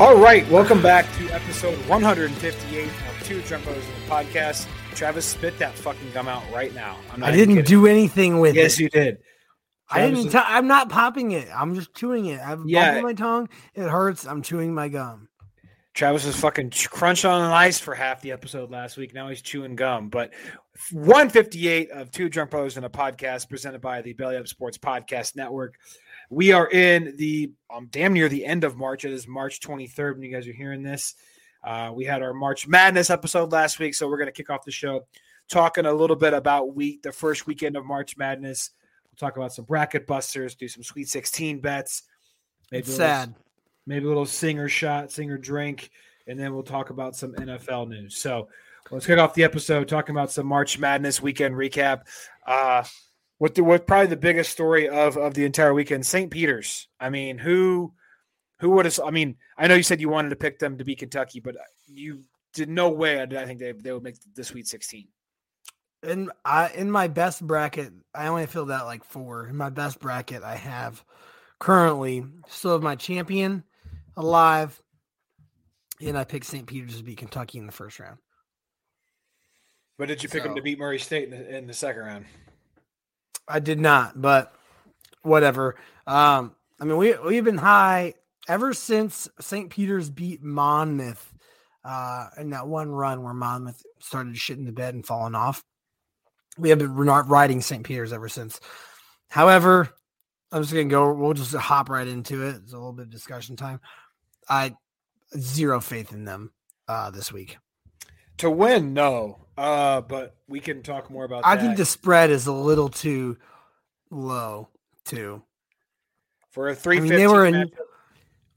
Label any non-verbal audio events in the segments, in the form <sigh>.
All right, welcome back to episode 158 of Two Drunk Bros in the podcast. Travis, spit that fucking gum out right now. I'm not I didn't do anything with Yes, it. Yes, you did. I Travis didn't. T- I'm not popping it. I'm just chewing it. I have a Yeah. my tongue. It hurts. I'm chewing my gum. Travis was fucking ch- crunch on ice for half the episode last week. Now he's chewing gum. But 158 of Two Drunk Brothers in a podcast presented by the Belly Up Sports Podcast Network. We are in the um, damn near the end of March. It is March 23rd when you guys are hearing this. Uh, we had our March Madness episode last week, so we're going to kick off the show talking a little bit about week the first weekend of March Madness. We'll talk about some bracket busters, do some Sweet 16 bets. Little- sad. maybe a little singer shot, singer drink, and then we'll talk about some NFL news. So let's kick off the episode talking about some March Madness weekend recap. Uh, what the what probably the biggest story of of the entire weekend? St. Peter's. I mean, who who would have? I mean, I know you said you wanted to pick them to be Kentucky, but uh, you did no way. I think they they would make the Sweet Sixteen. In I in my best bracket, I only filled out like four. In my best bracket, I have currently still have my champion alive, and I picked St. Peter's to beat Kentucky in the first round. But did you pick them to beat Murray State in the, in the second round? I did not, but whatever. Um, I mean, we we've been high ever since St. Peter's beat Monmouth uh, in that one run where Monmouth started shitting the bed and falling off. We have been not riding St. Peter's ever since. However, I'm just gonna go. We'll just hop right into it. It's a little bit of discussion time. I zero faith in them uh, this week. To win, no. Uh, but we can talk more about I that. think the spread is a little too low too. for a three I mean, they were in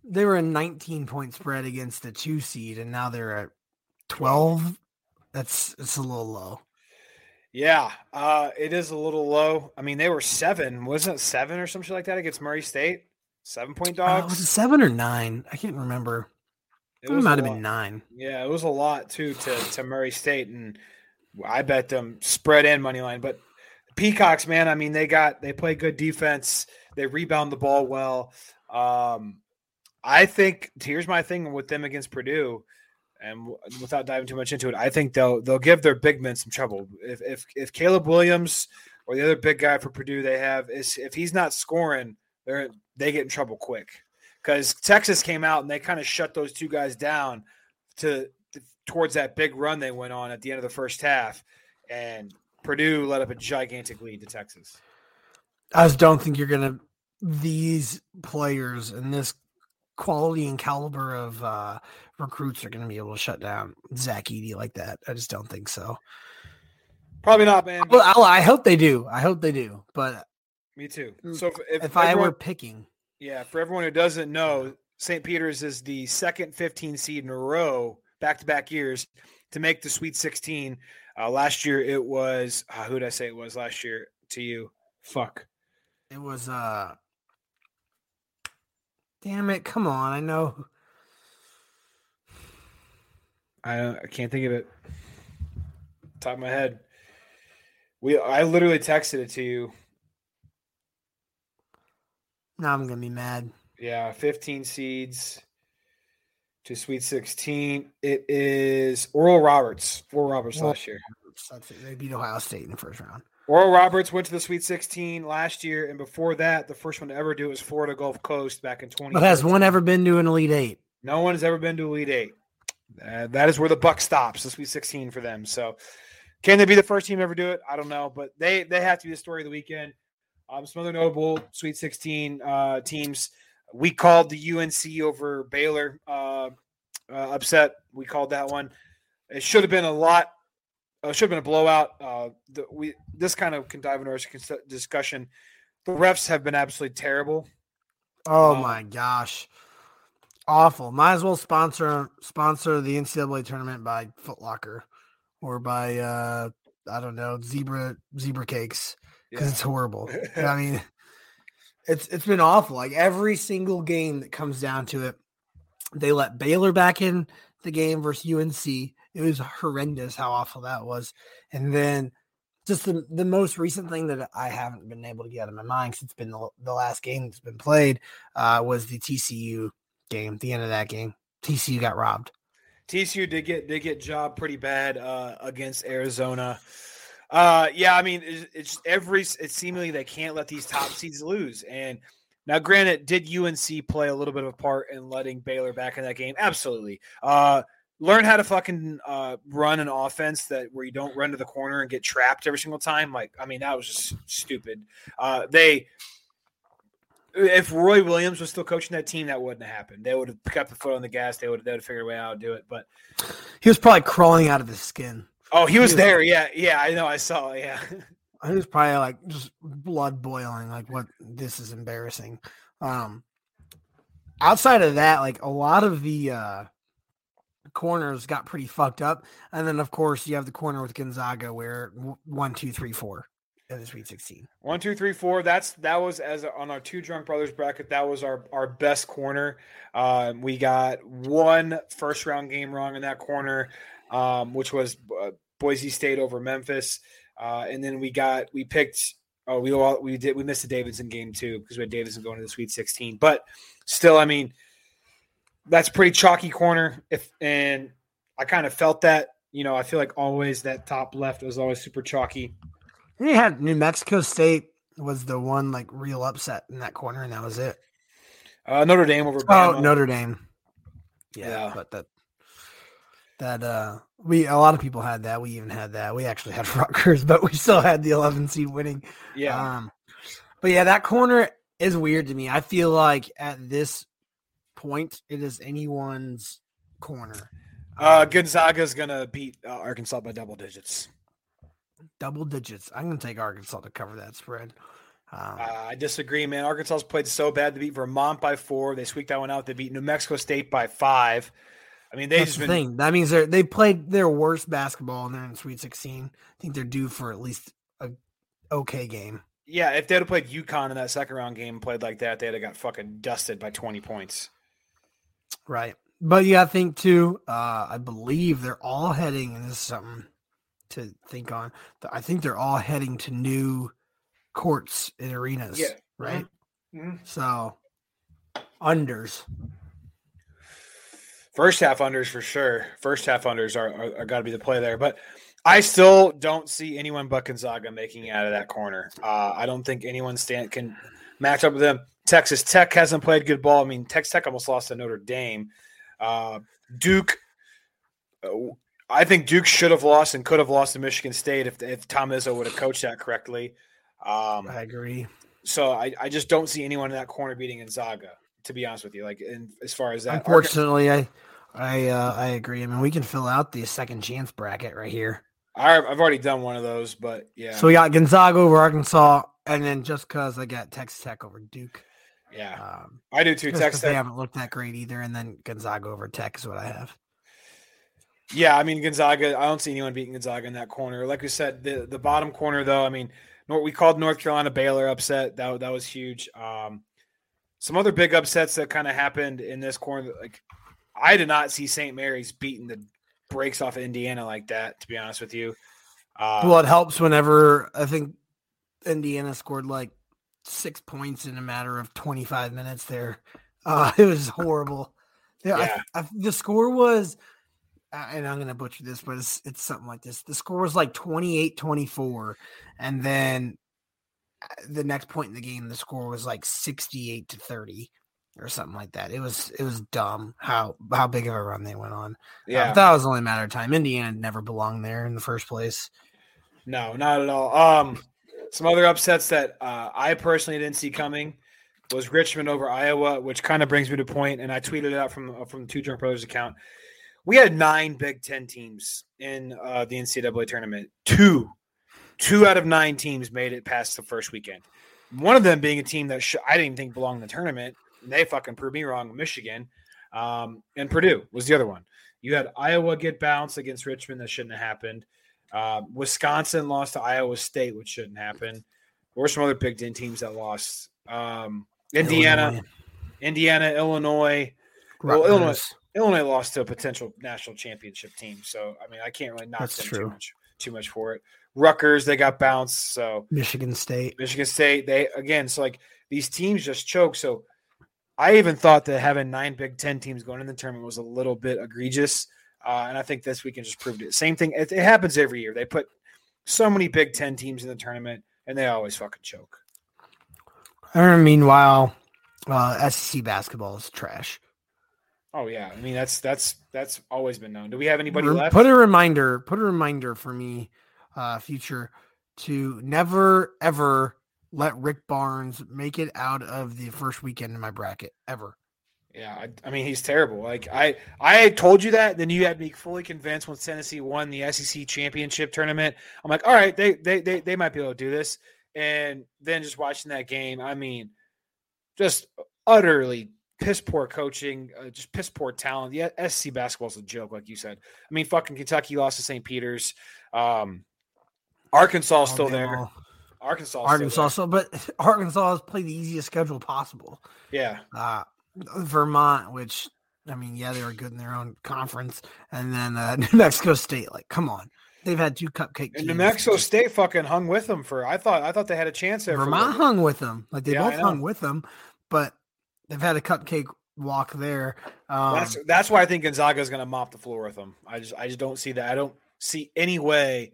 they were a 19 point spread against the two seed, and now they're at 12. That's it's a little low. Yeah, uh, it is a little low. I mean, they were seven, wasn't it seven or something like that against Murray State? Seven point Uh, dogs. was it seven or nine? I can't remember. It, might have been nine. Yeah, it was a lot too to to Murray State, and I bet them spread and money line. But Peacocks, man, I mean, they got they play good defense. They rebound the ball well. Um, I think here's my thing with them against Purdue, and without diving too much into it, I think they'll they'll give their big men some trouble. If if if Caleb Williams or the other big guy for Purdue they have is if he's not scoring, they're they get in trouble quick because Texas came out and they kind of shut those two guys down to towards that big run they went on at the end of the first half, and Purdue let up a gigantic lead to Texas. I just don't think you're gonna these players and this quality and caliber of uh recruits are gonna be able to shut down Zach Edey like that. I just don't think so. Probably not, man. Well, I, I hope they do. I hope they do. But Me too. So if, if, if, I everyone- were picking, Yeah, for everyone who doesn't know, St. Peter's is the second 15 seed in a row, back to back years, to make the Sweet 16. Uh, last year it was, uh, who did I say it was last year to you? Fuck. it was uh damn it, come on. I know I, I can't think of it. Top of my head. We I literally texted it to you. Now I'm gonna be mad. Yeah, 15 seeds to Sweet 16. It is Oral Roberts. Oral Roberts Well- last year. That's. They beat Ohio State in the first round. Oral Roberts went to the Sweet 16 last year, and before that, the first one to ever do it was Florida Gulf Coast back in 20. But has one ever been to an Elite Eight? No one has ever been to Elite Eight. Uh, that is where the buck stops. The Sweet 16 for them. So, can they be the first team to ever do it? I don't know, but they they have to be the story of the weekend. Um, some other notable Sweet 16 uh, teams. We called the UNC over Baylor uh, uh, upset. We called that one. It should have been a lot. Uh, should have been a blowout. Uh, the, we this kind of can dive into our discussion. The refs have been absolutely terrible. Oh um, my gosh, awful! Might as well sponsor sponsor the NCAA tournament by Footlocker or by uh, I don't know zebra zebra cakes because yeah. it's horrible. <laughs> I mean, it's it's been awful. Like every single game that comes down to it, they let Baylor back in the game versus UNC. It was horrendous how awful that was. And then just the, the most recent thing that I haven't been able to get out of my mind because it's been the, the, last game that's been played uh, was the TCU game. The end of that game, TCU got robbed. TCU did get did get job pretty bad uh, against Arizona. Uh, yeah, I mean, it's, it's every it's seemingly they can't let these top seeds lose. And now, granted, did UNC play a little bit of a part in letting Baylor back in that game? Absolutely. Uh, learn how to fucking uh, run an offense that where you don't run to the corner and get trapped every single time. Like, I mean, that was just stupid. Uh, they, if Roy Williams was still coaching that team, that wouldn't have happened. They would have kept the foot on the gas. They would have, They would figured a way out to do it. But he was probably crawling out of his skin. Oh, he was, he was there. Yeah, yeah, I know. I saw. Yeah, <laughs> he was probably like just blood boiling. Like, what? This is embarrassing. Um, outside of that, like a lot of the uh corners got pretty fucked up, and then of course you have the corner with Gonzaga where one, two, three, four in the Sweet Sixteen. One, two, three, four. That's that was as on our two drunk brothers bracket. That was our our best corner. Uh, we got one first round game wrong in that corner, um, which was uh, Boise State over Memphis, uh, and then we got we picked. Oh, we all we did we missed the Davidson game too because we had Davidson going to the Sweet 16. But still, I mean, that's pretty chalky corner. If and I kind of felt that. You know, I feel like always that top left was always super chalky. And you had New Mexico State was the one like real upset in that corner, and that was it. Uh, Notre Dame over. Bama. Oh, Notre Dame. Yeah, yeah, but that that uh we a lot of people had that. We even had that. We actually had <laughs> Rutgers, but we still had the 11 seed winning. Yeah. Um, but yeah, that corner is weird to me. I feel like at this point, it is anyone's corner. Uh, Gonzaga's gonna beat uh, Arkansas by double digits. Double digits. I'm gonna take Arkansas to cover that spread. Um, uh, I disagree, man. Arkansas's played so bad. to beat Vermont by four. They squeaked that one out. They beat New Mexico State by five. I mean, they That's just the been... thing. That means they they played their worst basketball and they're in Sweet 16. I think they're due for at least a okay game. Yeah, if they'd have played UConn in that second round game, played like that, they'd have got fucking dusted by 20 points. Right. But you got to think too. Uh, I believe they're all heading, and this is something to think on. I think they're all heading to new courts and arenas. Yeah. Right. Mm-hmm. mm-hmm. So unders. First half unders for sure. First half unders are, are, are got to be the play there. But I still don't see anyone but Gonzaga making out of that corner. Uh, I don't think anyone stand can match up with them. Texas Tech hasn't played good ball. I mean, Texas Tech almost lost to Notre Dame. Uh, Duke, uh, I think Duke should have lost and could have lost to Michigan State if if Tom Izzo would have coached that correctly. Um, I agree. So I, I just don't see anyone in that corner beating Gonzaga to be honest with you. Like, in, as far as that, unfortunately, I I uh, I agree. I mean, we can fill out the second chance bracket right here. I've already done one of those, but yeah. So we got Gonzaga over Arkansas, and then just because I got Texas Tech over Duke. Yeah, um, I do too. Texas Tech. They haven't looked that great either, and then Gonzaga over Tech is what I have. Yeah, I mean Gonzaga. I don't see anyone beating Gonzaga in that corner. Like we said, the the bottom corner though. I mean, we called North Carolina Baylor upset. That that was huge. Um, some other big upsets that kind of happened in this corner. Like, I did not see St. Mary's beating the brakes off of Indiana like that. To be honest with you, uh, well, it helps whenever I think Indiana scored like six points in a matter of 25 minutes. There, <laughs> uh, it was horrible. Yeah, yeah. I, I, the score was, and I'm gonna butcher this, but it's it's something like this. The score was like 28-24, and then the next point in the game, the score was like 68 to 30 or something like that. It was it was dumb how how big of a run they went on. Uh, yeah, that was only a matter of time. Indiana never belonged there in the first place. No, not at all. Um, Some other upsets that uh, I personally didn't see coming was Richmond over Iowa, which kind of brings me to point, and I tweeted it out from uh, from the Two Drunk Brothers account. We had nine Big Ten teams in uh, the NCAA tournament. Two, two out of nine teams made it past the first weekend. One of them being a team that sh- I didn't think belonged in the tournament. They fucking proved me wrong. Michigan um, and Purdue was the other one. You had Iowa get bounced against Richmond. That shouldn't have happened. Uh, Wisconsin lost to Iowa State, which shouldn't happen. Were some other Big Ten teams that lost. Um, Indiana, Illinois. Indiana, Illinois. Well, Illinois, Illinois lost to a potential national championship team. So I mean, I can't really knock That's them true. too much too much for it. Rutgers, they got bounced. So Michigan State. Michigan State, they again, so like these teams just choke. So I even thought that having nine Big Ten teams going in the tournament was a little bit egregious. Uh, and I think this weekend just proved it. Same thing. It, it happens every year. They put so many Big Ten teams in the tournament, and they always fucking choke. And meanwhile, uh, SEC basketball is trash. Oh yeah, I mean that's that's that's always been known. Do we have anybody left? Put a reminder. Put a reminder for me, uh, future, to never ever let Rick Barnes make it out of the first weekend in my bracket ever. Yeah, I, I mean he's terrible. Like I, I told you that. Then you had me fully convinced when Tennessee won the SEC championship tournament. I'm like, all right, they they they, they might be able to do this. And then just watching that game, I mean, just utterly piss poor coaching, uh, just piss poor talent. Yeah, SC basketball's a joke, like you said. I mean, fucking Kentucky lost to St. Peter's. Um, Arkansas is still there. Arkansas, Arkansas, so but <laughs> Arkansas has played the easiest schedule possible. Yeah, Uh, Vermont, which I mean, yeah, they were good in their own conference, and then uh, <laughs> New Mexico State. Like, come on, they've had two cupcake. and New. Mexico State fucking hung with them for. I thought I thought they had a chance there. Vermont hung with them. Like they Yeah, both hung with them, but they've had a cupcake walk there. Um, That's that's why I think Gonzaga is going to mop the floor with them. I just I just don't see that. I don't see any way.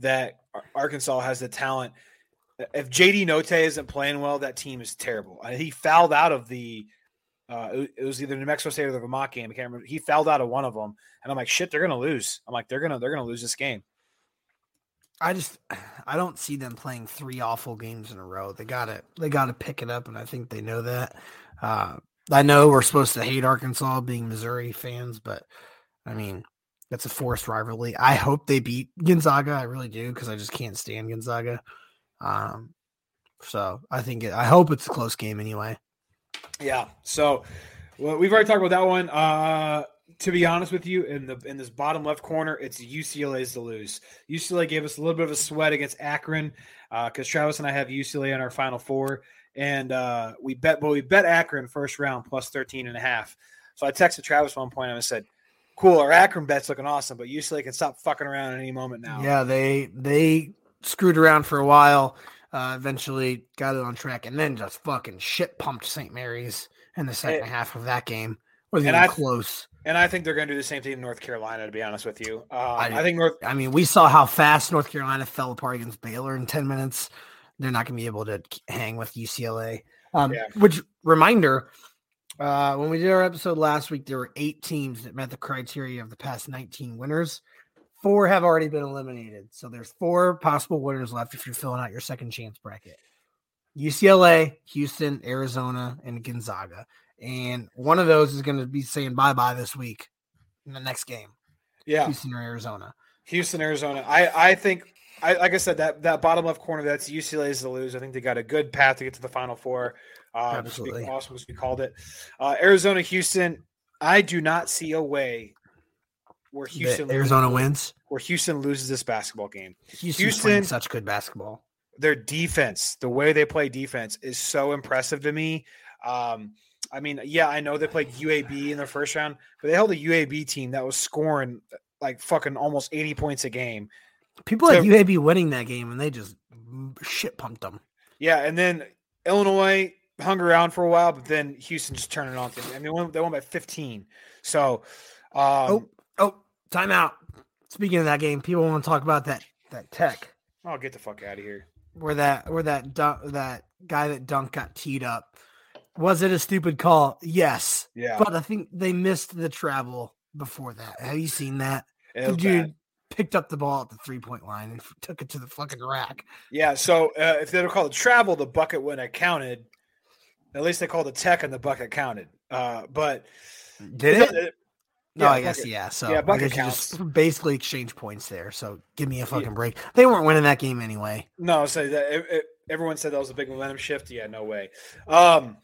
That Arkansas has the talent. If JD Notae isn't playing well, that team is terrible. He fouled out of the. Uh, it- was either New Mexico State or the Vermont game. I can't remember. He fouled out of one of them, and I'm like, shit, they're gonna lose. I'm like, they're gonna they're gonna lose this game. I just I don't see them playing three awful games in a row. They gotta they gotta pick it up, and I think they know that. Uh, I know we're supposed to hate Arkansas being Missouri fans, but I mean that's a forced rivalry. I hope they beat Gonzaga. I really do because I just can't stand Gonzaga. Um, so I think it, I hope it's a close game anyway. Yeah. So well, we've already talked about that one. Uh, to be honest with you, in the in this bottom left corner, it's UCLA's to lose. UCLA gave us a little bit of a sweat against Akron because Travis and I have UCLA in our final four, and uh, we bet, but we bet Akron first round plus 13 and a half. So I texted Travis one point and I said, "Cool, our Akron bet's looking awesome, but UCLA can stop fucking around at any moment now." Yeah, they they screwed around for a while. Uh, eventually got it on track, and then just fucking shit pumped St. Mary's in the second Eh, half of that game. Wasn't and even I- close. And I think they're going to do the same thing in North Carolina. To be honest with you, uh, I, I- think North. I mean, we saw how fast North Carolina fell apart against Baylor in 10 minutes. They're not going to be able to hang with UCLA. Um, Yeah. Which, reminder, uh, when we did our episode last week, there were eight teams that met the criteria of the past 19 winners. Four have already been eliminated. So there's four possible winners left if you're filling out your second chance bracket UCLA, Houston, Arizona, and Gonzaga. And one of those is going to be saying bye bye this week in the next game, Yeah, Houston or Arizona. Houston, Arizona. I I think I, like I said, that that bottom left corner, that's UCLA's to lose. I think they got a good path to get to the Final Four. Uh, Absolutely. awesome as we called it. Uh, Arizona, Houston. I do not see a way where Houston Arizona loses, wins. where Houston loses this basketball game. Houston's Houston- playing such good basketball. their defense, the way they play defense is so impressive to me. Um, I mean, yeah, I know they played UAB in the first round, but they held a UAB team that was scoring like fucking almost 80 points a game. People So- had UAB winning that game, and they just shit pumped them. Yeah, and then Illinois hung around for a while, but then Houston just turned it on. I mean, they won, they won by 15. So, um, oh, oh, timeout. Speaking of that game, people want to talk about that that tech I'll get the fuck out of here. where that where that dunk, that guy that dunk got teed up. Was it a stupid call? Yes. Yeah. But I think they missed the travel before that. Have you seen that? The dude bad. picked up the ball at the three point line and took it to the fucking rack. Yeah, so uh, if they'd have called it travel, the bucket wouldn't have counted. At least they called it tech and the bucket counted. Uh, but Did it? No, Yeah, I guess bucket. yeah. So Yeah, I bucket guess you just counts. <laughs> basically exchange points there. So give me a fucking break. They weren't winning that game anyway. No, so that it, it- everyone said that was a big momentum shift. Yeah, no way. Um,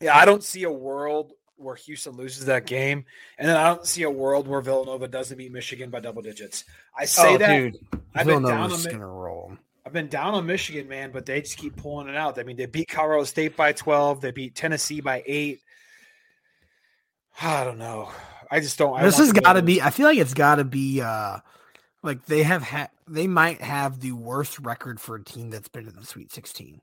yeah, I don't see a world where Houston loses that game, and then I don't see a world where Villanova doesn't beat Michigan by double digits. I say Oh, that dude, I've been down Villanova's on Mi- gonna roll. I've been down on Michigan, man, but they just keep pulling it out. I mean, they beat Colorado State by twelve. They beat Tennessee by eight. I don't know. I just don't. This has got to be. I feel like it's got to be. uh Like they have had. They might have the worst record for a team that's been in the Sweet Sixteen.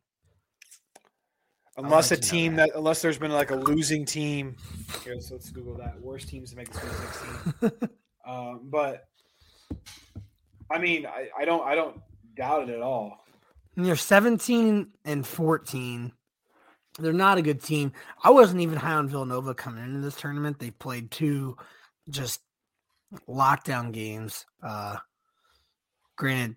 Unless a like team that. unless there's been like a losing team. Here, let's, let's Google that. Worst teams to make the Sweet 16. <laughs> um, but I mean, I, I don't I don't doubt it at all. And they're seventeen and fourteen. They're not a good team. I wasn't even high on Villanova coming into this tournament. They played two just lockdown games. Uh granted,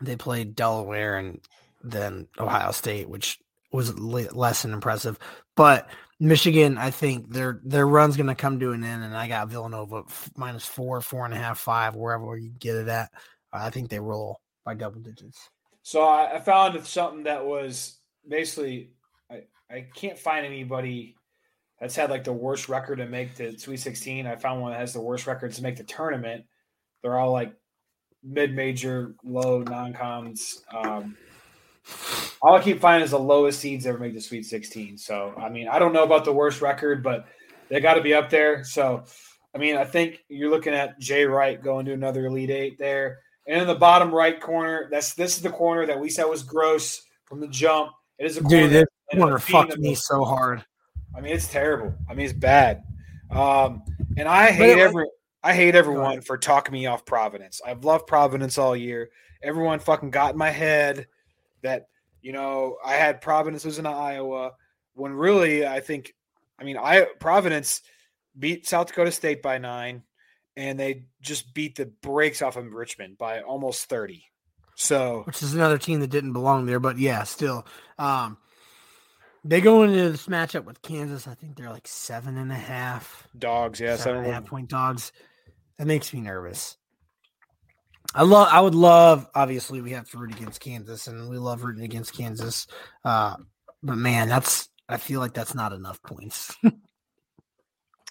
they played Delaware and then Ohio State, which was less than impressive. But Michigan, I think their their run's going to come to an end, and I got Villanova minus four, four and a half, five, wherever you get it at. I think they roll by double digits. So I, I found something that was basically I, I can't find anybody that's had like the worst record to make the Sweet 16. I found one that has the worst record to make the tournament. They're all like mid-major, low non-coms. Um, all I keep finding is the lowest seeds ever make the Sweet 16. So I mean, I don't know about the worst record, but they got to be up there. So I mean, I think you're looking at Jay Wright going to another Elite Eight there. And in the bottom right corner, that's this is the corner that we said was gross from the jump. It is a corner. Dude, this corner fucked me so hard. I mean, it's terrible. I mean, it's bad. Um, and I hate every I hate everyone for talking me off Providence. I've loved Providence all year. Everyone fucking got in my head that you know I had Providence losing to Iowa when really I think I mean I Providence beat South Dakota State by nine, and they just beat the brakes off of Richmond by almost thirty. So which is another team that didn't belong there. But yeah, still, um, they go into this matchup with Kansas. I think they're like seven and a half, dogs, yeah, seven and a seven half point dogs. That makes me nervous. I love. I would love. Obviously, we have to root against Kansas, and we love rooting against Kansas. Uh, but man, that's. I feel like that's not enough points. <laughs>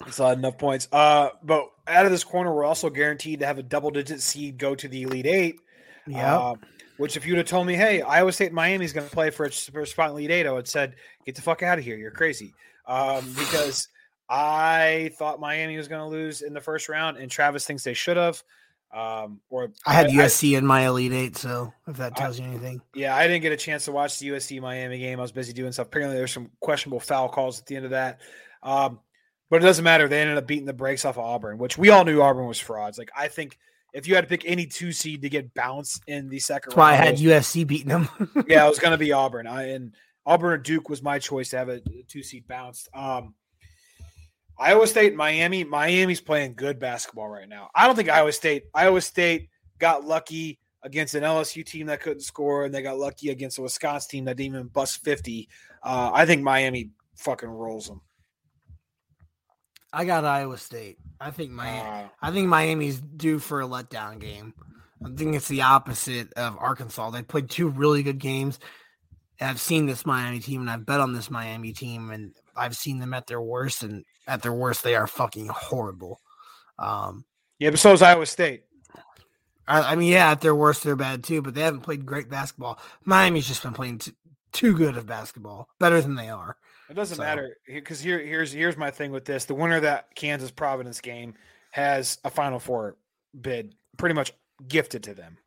It's not enough points. Uh, but out of this corner, we're also guaranteed to have a double digit seed go to the Elite Eight. Yeah. Uh, which, if you'd have told me, hey, Iowa State Miami's going to play for a, spot in Elite Eight, I would have said, get the fuck out of here. You're crazy. Um, because I thought Miami was going to lose in the first round, and Travis thinks they should have. Um, or I had USC in my Elite Eight, so if that I- tells you anything. yeah, I didn't get a chance to watch the USC Miami game. I was busy doing stuff. Apparently, there's some questionable foul calls at the end of that. Um, but it doesn't matter. They ended up beating the brakes off of Auburn, which we all knew Auburn was frauds. Like I think if you had to pick any two seed to get bounced in the second That's why I had USC beating them. <laughs> yeah, it was going to be Auburn. I, and Auburn or Duke was my choice to have a two seed bounced. Um, Iowa State, Miami. Miami's playing good basketball right now. I don't think Iowa State. Iowa State got lucky against an LSU team that couldn't score, and they got lucky against a Wisconsin team that didn't even bust fifty. Uh, I think Miami fucking rolls them. I got Iowa State. I think Miami. Uh, I think Miami's due for a letdown game. I think it's the opposite of Arkansas. They played two really good games. I've seen this Miami team and I've bet on this Miami team and I've seen them at their worst and at their worst they are fucking horrible. Um, yeah, but so is Iowa State. I, I, mean, yeah, at their worst they're bad too, but they haven't played great basketball. Miami's just been playing t- too good of basketball, better than they are. It doesn't so. matter because here, here's here's my thing with this: the winner of that Kansas Providence game has a Final Four bid pretty much gifted to them.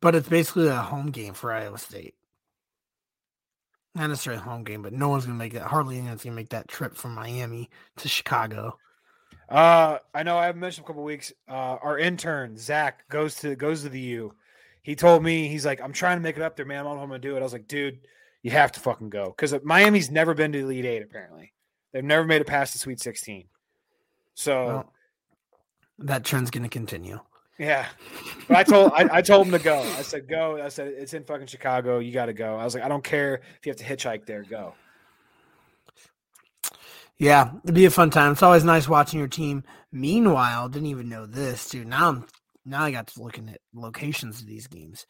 But it's basically a home game for Iowa State. Not necessarily a home game, but no one's gonna make that. Hardly anyone's gonna make that trip from Miami to Chicago. Uh, I know I've mentioned a couple weeks. Uh, our intern Zach goes to goes to the U. He told me he's like, I'm trying to make it up there, man. I don't know how I'm gonna do it. I was like, dude, you have to fucking go because Miami's never been to the Elite Eight. Apparently, they've never made it past the Sweet 16. So well, that trend's gonna continue. Yeah, but I told I, I, told him to go. I said go. I said it's in fucking Chicago. You got to go. I was like, I don't care if you have to hitchhike there. Go. Yeah, it'd be a fun time. It's always nice watching your team. Meanwhile, didn't even know this, dude. Now I'm now I got to looking at locations of these games.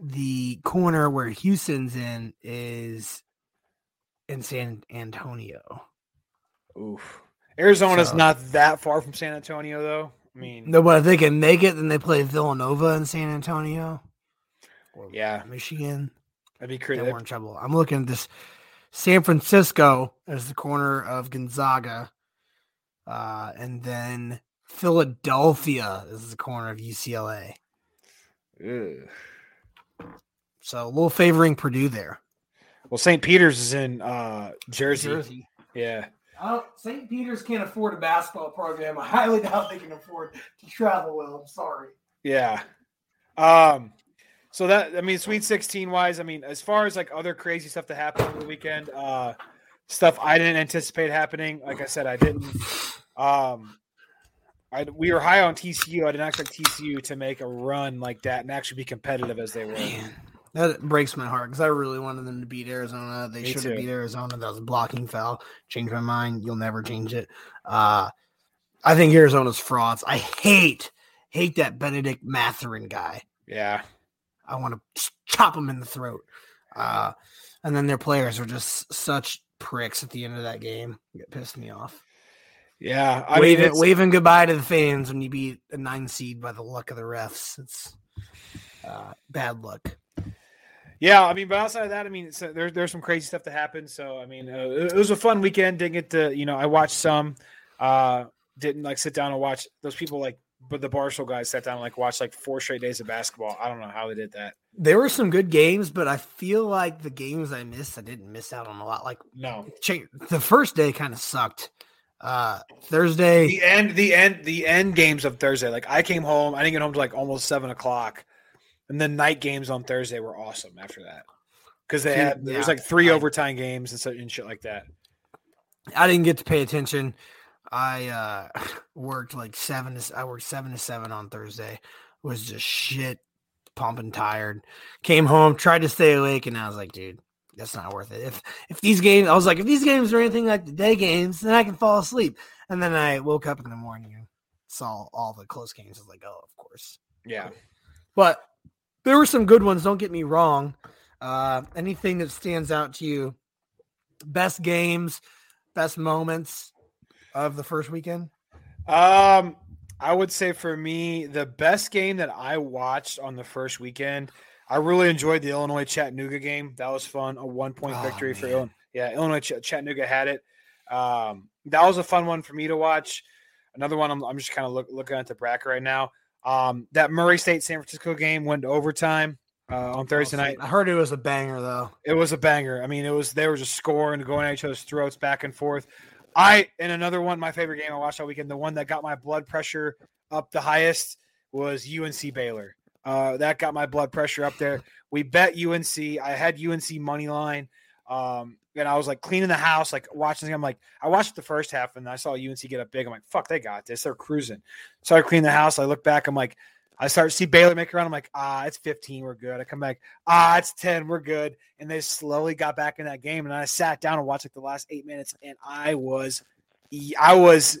The corner where Houston's in is in San Antonio. Oof. Arizona's so, not that far from San Antonio, though. I mean, no, but if they can make it, then they play Villanova in San Antonio. yeah, Michigan. That'd be crazy. We're in trouble. I'm looking at this. San Francisco as the corner of Gonzaga, uh, and then Philadelphia is the corner of UCLA. Ugh. So a little favoring Purdue there. Well, St. Peter's is in uh, Jersey. Jersey. Yeah. St. Peter's can't afford a basketball program. I highly <laughs> doubt they can afford to travel well. I'm sorry. Yeah. Um. So that I mean, Sweet 16 wise, I mean, as far as like other crazy stuff that happened over the weekend, uh, stuff I didn't anticipate happening. Like I said, I didn't. Um, I we were high on TCU. I didn't expect TCU to make a run like that and actually be competitive as they were. Man. That breaks my heart because I really wanted them to beat Arizona. They should have beat Arizona. That was a blocking foul. Change my mind. You'll never change it. Uh, I think Arizona's frauds. I hate hate that Bennedict Mathurin guy. Yeah, I want to chop him in the throat. Uh, and then their players are just such pricks at the end of that game. It pissed me off. Yeah, I waving, mean, waving goodbye to the fans when you beat a nine seed by the luck of the refs. It's uh, bad luck. Yeah, I mean, but outside of that, I mean, so there, there's some crazy stuff that happened. So, I mean, uh, it was a fun weekend. Didn't get to, you know, I watched some. Uh, didn't like sit down and watch those people like, but the Barstool guys sat down and like watched like four straight days of basketball. I don't know how they did that. There were some good games, but I feel like the games I missed, I didn't miss out on a lot. Like, no, the first day kind of sucked. Uh, Thursday, the end, the end, the end games of Thursday. Like, I came home, I didn't get home to like almost seven o'clock and then night games on Thursday were awesome after that because they had there was like three I, overtime games and, so, and shit like that. I didn't get to pay attention. I uh <laughs> worked like seven to I worked seven to seven on Thursday. Was just shit, pumping tired. Came home, tried to stay awake, and I was like, dude, that's not worth it. If if these games, I was like, if these games are anything like the day games, then I can fall asleep. And then I woke up in the morning and saw all the close games. I was like, oh, of course. Yeah. But there were some good ones. Don't get me wrong. Uh, anything that stands out to you? Best games, best moments of the first weekend. Um, I would say for me, the best game that I watched on the first weekend. I really enjoyed the Illinois Chattanooga game. That was fun. A one point oh, victory man. for Illinois. Yeah, Illinois Ch- Chattanooga had it. Um, that was a fun one for me to watch. Another one I'm, I'm just kind of look, looking at the bracket right now. Um, that Murray State San Francisco game went to overtime uh, on Thursday night. I heard it was a banger though. It was a banger. I mean, it was they were just scoring, going at each other's throats back and forth. I and another one, my favorite game I watched all weekend, the one that got my blood pressure up the highest was UNC Baylor. Uh, that got my blood pressure up there. We bet UNC. I had UNC money line. Um, and I was like cleaning the house, like watching. I'm like, I watched the first half and I saw UNC get up big. I'm like, fuck, they got this. They're cruising. Started cleaning the house. I look back. I'm like, I start to see Baylor make around. I'm like, ah, it's 15. We're good. I come back. Ah, it's 10. We're good. And they slowly got back in that game. And I sat down and watched like the last eight minutes. And I was, I was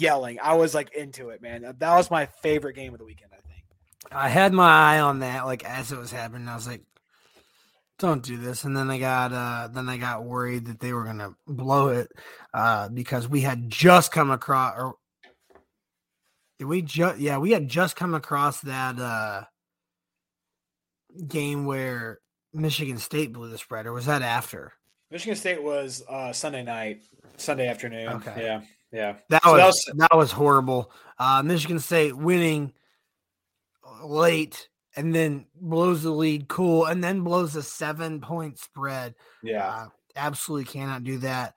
Yelling. I was like into it, man. That was my favorite game of the weekend, I think. I had my eye on that like as it was happening. I was like, "Don't do this." And then I got uh then I got worried that they were gonna blow it uh because we had just come across or did we just yeah we had just come across that uh game where Michigan State blew the spread or was that after? Michigan State was uh, Sunday night, Sunday afternoon. Okay. Yeah. Yeah. That So was, that was horrible. Uh, Michigan State winning late and then blows the lead cool and then blows a seven point spread. Yeah. Uh, absolutely cannot do that.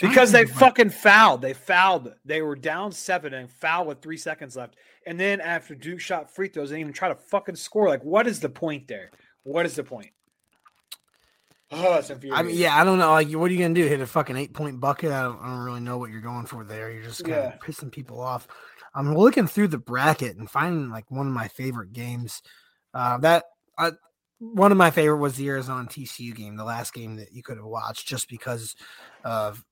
because they fucking fouled. They fouled. They were down seven and fouled with three seconds left. And then after Duke shot free throws, they didn't even try to fucking score. Like, what is the point there? What is the point? Oh, I infuriating. mean, yeah, I don't know. Like, what are you gonna do? Hit a fucking eight point bucket? I don't, I don't really know what you're going for there. You're just kind of Yeah. pissing people off. I'm looking through the bracket and finding like one of my favorite games. Uh, that uh, one of my favorite was the Arizona TCU game, the last game that you could have watched, just because of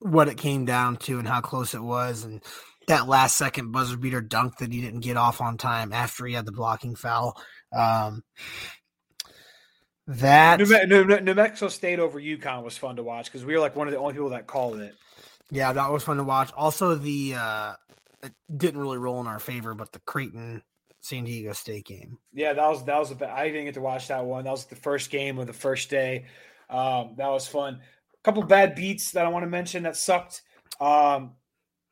what it came down to and how close it was, and that last second buzzer beater dunk that he didn't get off on time after he had the blocking foul. Um, that New, New, New Mexico State over UConn was fun to watch because we were like one of the only people that called it. Yeah, that was fun to watch. Also, the uh it didn't really roll in our favor, but the Creighton San Diego State game. Yeah, that was that was I didn't get to watch that one. That was the first game of the first day. Um, that was fun. A couple bad beats that I want to mention that sucked. Um,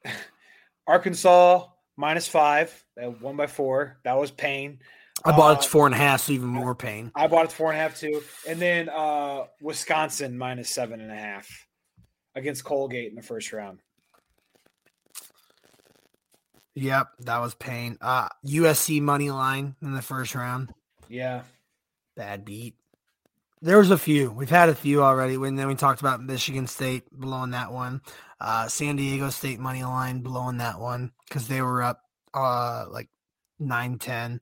<laughs> Arkansas minus five, they won by four. That was pain. I bought it Uh, to four and a half, so even more pain. I bought it to four and a half too. And then uh, Wisconsin minus seven and a half against Colgate in the first round. Yep, that was pain. Uh USC money line in the first round. Yeah. Bad beat. There was a few. We've had a few already. When then we talked about Michigan State blowing that one. Uh San Diego State money line blowing that one because they were up uh like 9-10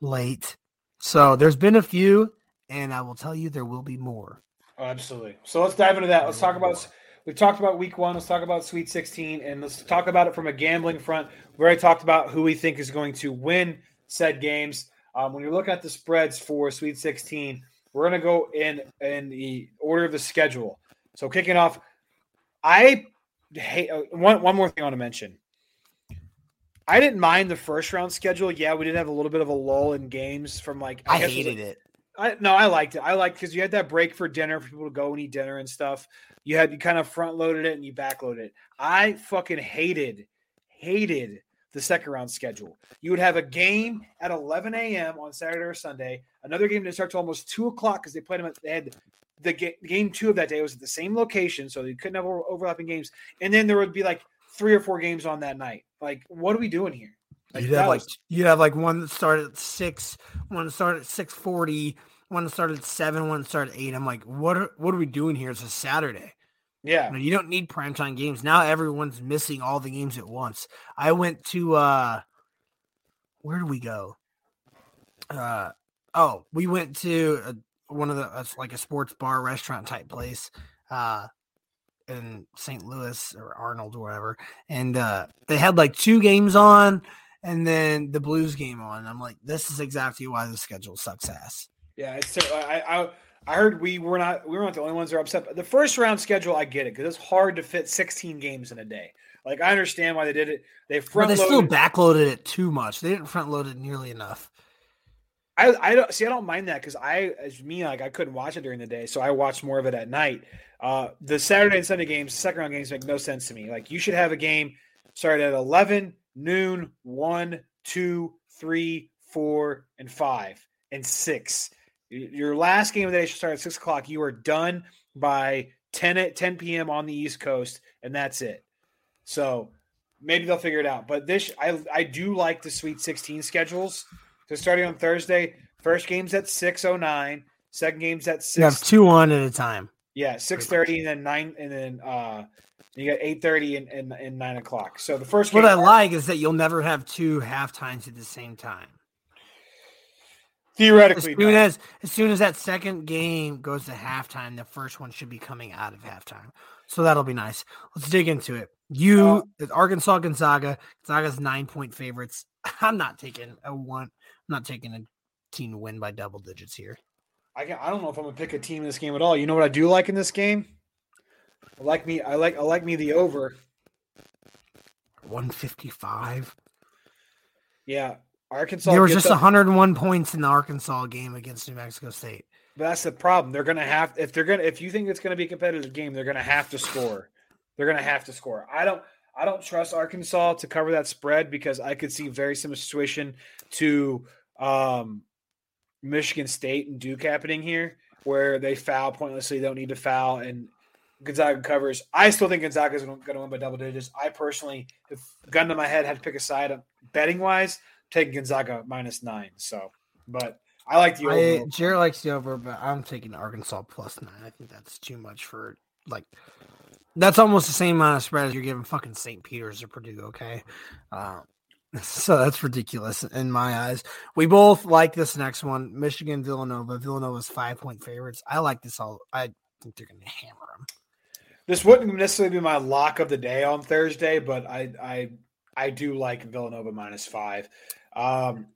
late. So there's been a few, and I will tell you there will be more. Oh, absolutely. So let's dive into that. Let's talk about. We've talked about week one. Let's talk about Sweet 16, and let's talk about it from a gambling front. We already talked about who we think is going to win said games. Um, when you're looking at the spreads for Sweet 16, we're going to go in in the order of the schedule. So kicking off, I hate uh, one. One more thing I want to mention. I didn't mind the first round schedule. Yeah, we did have a little bit of a lull in games from like I, was hated like- it. I no, I liked it. I liked because you had that break for dinner for people to go and eat dinner and stuff. You had you kind of front loaded it and you back loaded it. I fucking hated, hated the second round schedule. You would have a game at 11 a.m. on Saturday or Sunday. Another game didn't start till almost two o'clock because they played them. At, they had the ga- game two of that day was at the same location, so you couldn't have over- overlapping games. And then there would be like three or four games on that night. Like, what are we doing here? Like, you'd have like was- you'd have like one that started at six, one that started at six forty, one that started at seven, one that started at eight. I'm like, what are what are we doing here? It's a Saturday. yeah, You, know, you don't need primetime games. Now everyone's missing all the games at once. I went to uh where did we go? Uh oh, we went to a, one of the uh, like a sports bar restaurant type place uh in St. Louis or Arnold or whatever. And uh they had like two games on and then the Blues game on. I'm like, this is exactly why the schedule sucks ass. Yeah, it's. I, I I heard we were not we were not the only ones that are upset. But the first round schedule, I get it because it's hard to fit 16 games in a day. Like I understand why they did it. They front they still backloaded it too much. They didn't front load it nearly enough. I, I don't see. I don't mind that because I, as me, like I couldn't watch it during the day, so I watched more of it at night. Uh, the Saturday and Sunday games, second round games, make no sense to me. Like you should have a game start at eleven, noon, one, two, three, four, and five, and six. Your last game of the day should start at six o'clock. You are done by 10 at 10 p.m. on the East Coast, and that's it. So maybe they'll figure it out. But this, I I do like the Sweet 16 schedules. So starting on Thursday, first game's at 6:09, second game's at six. You have two on at a time. Yeah, six thirty and then nine, and then uh, you got eight thirty and, and and nine o'clock. So the first What I like is that you'll never have two half times at the same time. As theoretically, soon no. as as soon as that second game goes to halftime, the first one should be coming out of halftime. So that'll be nice. Let's dig into it. You Arkansas Gonzaga. Gonzaga's nine point favorites. <laughs> I'm not taking a one. I'm not taking a team win by double digits here. I can, I don't know if I'm gonna pick a team in this game at all. You know what I do like in this game? I like me. I like I like me the over. 155. Yeah, Arkansas. There was just up- 101 points in the Arkansas game against New Mexico State. But that's the problem. They're gonna have if they're gonna if you think it's gonna be a competitive game, they're gonna have to score. They're gonna have to score. I don't I don't trust Arkansas to cover that spread because I could see very similar situation to um, Michigan State and Duke happening here, where they foul pointlessly, they don't need to foul, and Gonzaga covers. I still think Gonzaga is going to win by double digits. I personally, if gun to my head, had to pick a side betting wise, taking Gonzaga minus nine. So, but I like the over. I, Jared likes the over, but I'm taking Arkansas plus nine. I think that's too much for like. That's almost the same amount of spread as you're giving fucking St. Peter's or Purdue. Okay, uh, <laughs> so that's ridiculous in my eyes. We both like this next one, Michigan Villanova. Villanova's five point favorites. I like this all. I think they're going to hammer them. This wouldn't necessarily be my lock of the day on Thursday, but I I I do like Villanova minus five. Um,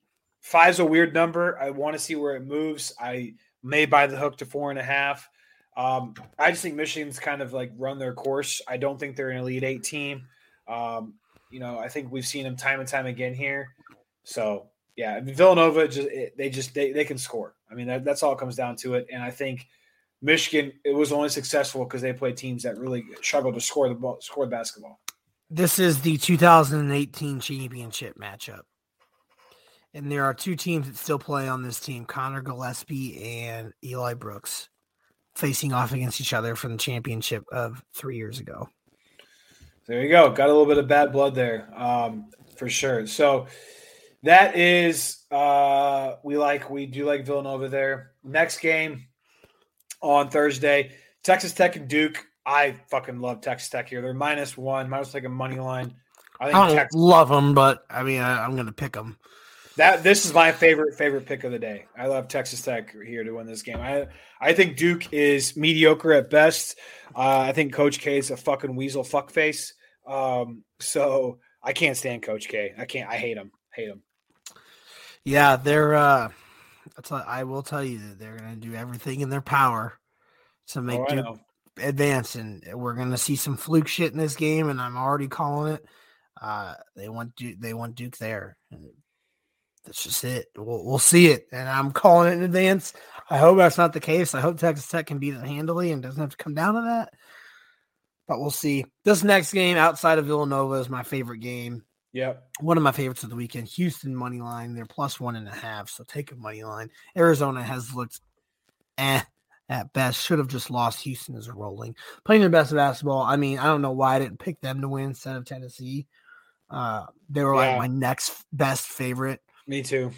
five's a weird number. I want to see where it moves. I may buy the hook to four and a half. Um, I just think Michigan's kind of like run their course. I don't think they're an elite eight team. Um, you know, I think we've seen them time and time again here. So yeah, I mean, Villanova just it, they just they, they can score. I mean that, that's all it comes down to it. And I think Michigan it was only successful because they played teams that really struggled to score the ball, score the basketball. This is the 2018 championship matchup. And there are two teams that still play on this team Connor Gillespie and Eli Brooks facing off against each other from the championship of three years ago. There you go. Got a little bit of bad blood there, um, for sure. So that is uh, we like we do like Villanova there. Next game on Thursday, Texas Tech and Duke. I fucking love Texas Tech here. They're minus one, minus like a money line. I I don't Texas, love them, but I mean, I, I'm going to pick them. That this is my favorite favorite pick of the day. I love Texas Tech here to win this game. I I think Duke is mediocre at best. Uh, I think Coach K is a fucking weasel fuckface. Um, so I can't stand Coach K. I can't. I hate him. Hate him. Yeah, they're. uh I will tell you that they're going to do everything in their power to make Oh, Duke advance, and we're going to see some fluke shit in this game, and I'm already calling it. Uh, they want Duke. They want Duke there. That's just it. We'll, we'll see it, and I'm calling it in advance. I hope that's not the case. I hope Texas Tech can beat it handily and doesn't have to come down to that. But we'll see. This next game outside of Villanova is my favorite game Yep. one of my favorites of the weekend. Houston money line. They're plus one and a half, so take a money line. Arizona has looked eh at best. Should have just lost. Houston is rolling, playing their best basketball. I mean, I don't know why I didn't pick them to win instead of Tennessee. Uh, they were Yeah. like my next best favorite. Me too.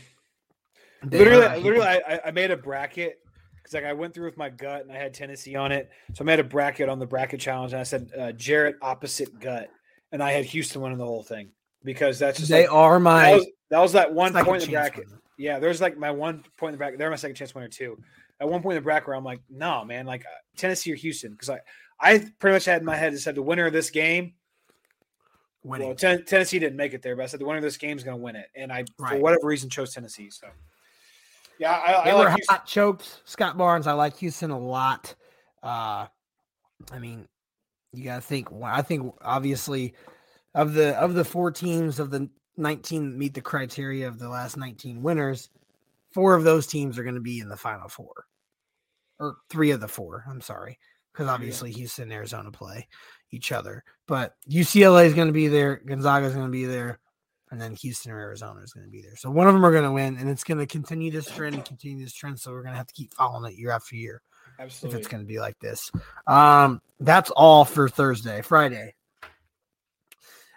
They literally, are- literally, I, I made a bracket because like I went through with my gut and I had Tennessee on it, so I made a bracket on the bracket challenge and I said uh, Jarrett opposite gut, and I had Houston winning the whole thing because that's just they like, are my that was, that was that one point in the bracket. winner. Yeah, there's like my one point in the bracket. They're my second chance winner too. At one point in the bracket where I'm like, no, man, like uh, Tennessee or Houston, because I I pretty much had in my head just said the winner of this game. Winning. Well, Ten- Tennessee didn't make it there, but I said the winner of this game is going to win it, and I for whatever reason chose Tennessee. So yeah, I, They I were like Houston. hot choked. Scott Barnes, I like Houston a lot. Uh, I mean, you got to think. I think obviously of the of the four teams of the 19 that meet the criteria of the last 19 winners, four of those teams are going to be in the final four, or three of the four. I'm sorry, because obviously Houston Arizona play each other, but UCLA is going to be there, Gonzaga is going to be there, and then Houston or Arizona is going to be there. So one of them are going to win, and it's going to continue this trend and continue this trend. So we're going to have to keep following it year after year Absolutely. if it's going to be like this. Um, that's all for Thursday, Friday.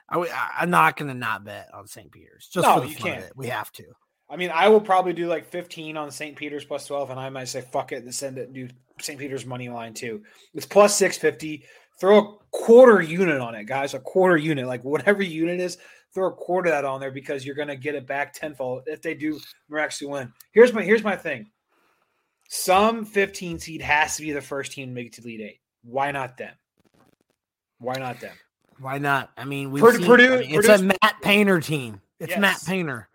I, w- I'm not going to not bet on St. Peter's. Just No, for the you fun can't. it. We have to. I mean, I will probably do like 15 on St. Peter's plus 12, and I might say fuck it and send it do St. Peter's money line too. It's plus 650. Throw a quarter unit on it, guys. A quarter unit, like whatever unit is, throw a quarter of that on there because you're gonna get it back tenfold if they do miraculously win. Here's my here's my thing. Some 15 seed has to be the first team to make it to lead eight. Why not them? Why not them? Why not? I mean, we've Purdue- seen, Purdue- I mean, it's Purdue's- a Matt Painter team. It's Matt Yes. Painter.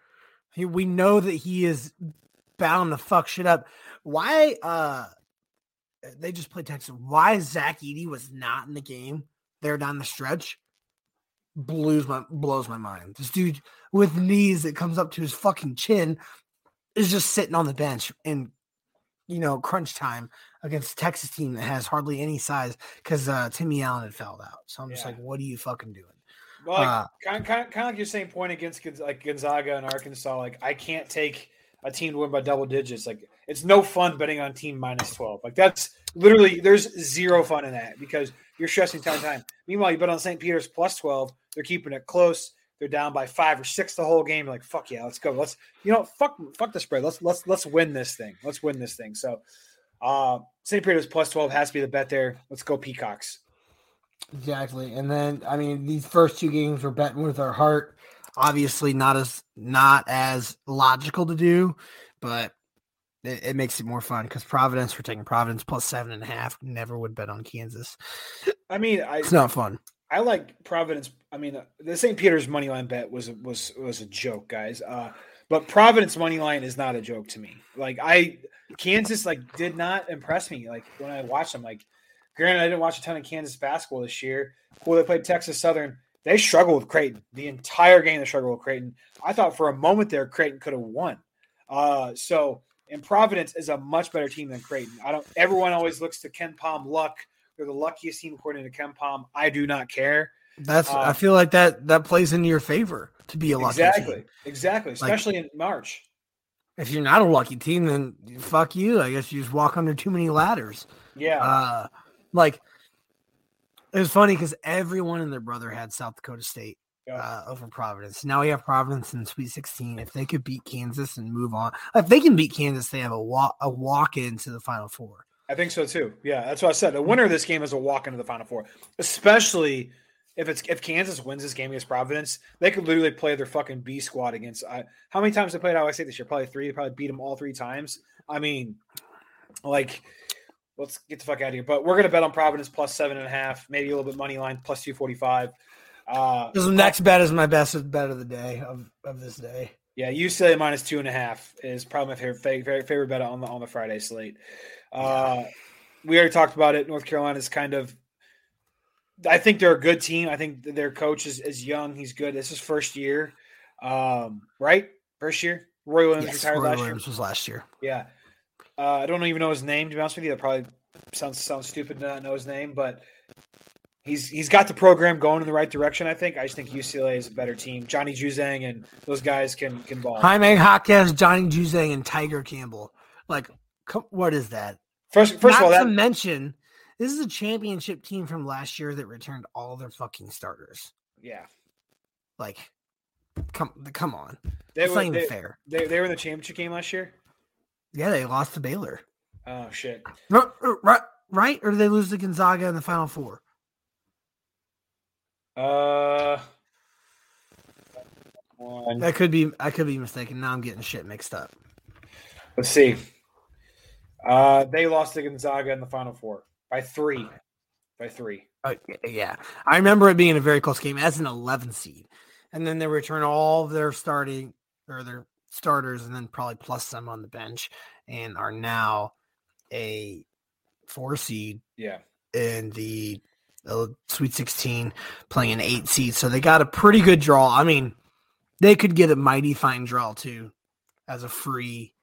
He, we know that he is bound to fuck shit up. Why? uh They just played Texas. Why Zach Eady was not in the game there down the stretch blows my blows my mind. This dude with knees that comes up to his fucking chin is just sitting on the bench in you know crunch time against a Texas team that has hardly any size because uh, Timmy Allen had fouled out. So I'm just Yeah. like, what are you fucking doing? Well, like, Uh, kind, kind, kind of like your same point against like Gonzaga and Arkansas. Like I can't take a team to win by double digits. Like it's no fun betting on team minus twelve. Like that's literally there's zero fun in that because you're stressing time time. Meanwhile, you bet on St. Peter's plus twelve. They're keeping it close. They're down by five or six the whole game. You're like fuck yeah, let's go. Let's you know fuck fuck the spread. Let's let's let's win this thing. Let's win this thing. So uh St. Peter's plus twelve has to be the bet there. Let's go Peacocks. Exactly. And then I mean these first two games we're betting with our heart. Obviously not as not as logical to do, but it, it makes it more fun because Providence, we're taking Providence plus seven and a half. Never would bet on Kansas. I mean, I, It's not fun. I like Providence. I mean, the St. Peter's money line bet was was was a joke, guys. Uh, but Providence money line is not a joke to me. Like I, Kansas like did not impress me. Like when I watched them, like granted, I didn't watch a ton of Kansas basketball this year. Cool, they played Texas Southern. They struggled with Creighton the entire game. They struggled with Creighton. I thought for a moment there Creighton could have won. Uh, so and Providence is a much better team than Creighton. I don't. Everyone always looks to Ken Palm luck. They're the luckiest team according to Ken Palm. I do not care. That's Uh, I feel like that that plays into your favor to be a lucky team. exactly, team. exactly. Especially in March. If you're not a lucky team, then fuck you. I guess you just walk under too many ladders. Yeah. Uh, like it was funny because everyone and their brother had South Dakota State uh, over Providence. Now we have Providence in Sweet 16. If they could beat Kansas and move on, if they can beat Kansas, they have a walk a walk into the Final Four. I think so too. Yeah, that's what I said. The winner of this game is a walk into the Final Four, especially if it's if Kansas wins this game against Providence. They could literally play their fucking B squad against. I how many times they played Iowa State this year? Probably three. They probably beat them all three times. I mean, like, let's get the fuck out of here. But we're gonna bet on Providence plus seven and a half, maybe a little bit money line plus two forty five. Uh, This next bet is my best bet of the day of, of this day. Yeah, UCLA minus two and a half is probably my favorite favorite, favorite bet on the on the Friday slate. Uh, we already talked about it. North Carolina is kind of. I think they're a good team. I think their coach is, is young. He's good. This is first year, um, right? First year. Roy Williams Yes, retired Roy last Williams year. was last year. Yeah, uh, I don't even know his name. To be honest with you, that probably sounds sounds stupid to not know his name, but he's he's got the program going in the right direction. I think. I just think UCLA is a better team. Johnny Juzang and those guys can can ball. Jaime Jaquez, Johnny Juzang, and Tiger Campbell. Like, come, what is that? First, first Not of all, to that mention, this is a championship team from last year that returned all their fucking starters. yeah, Like, come, come on, they it's were not even they, fair. They, they were in the championship game last year. Yeah, they lost to Baylor, Oh shit! right? Right? Or did they lose to Gonzaga in the Final Four? Uh, one. That could be. I could be mistaken. Now I'm getting shit mixed up. Let's see. Uh, they lost to Gonzaga in the Final Four by three. By three. Uh, yeah, I remember it being a very close game as an 11 seed, and then they return all of their starting or their starters, and then probably plus some on the bench, and are now a four seed Yeah. in the a Sweet 16, playing an eight seed. So they got a pretty good draw. I mean, they could get a mighty fine draw too, as a free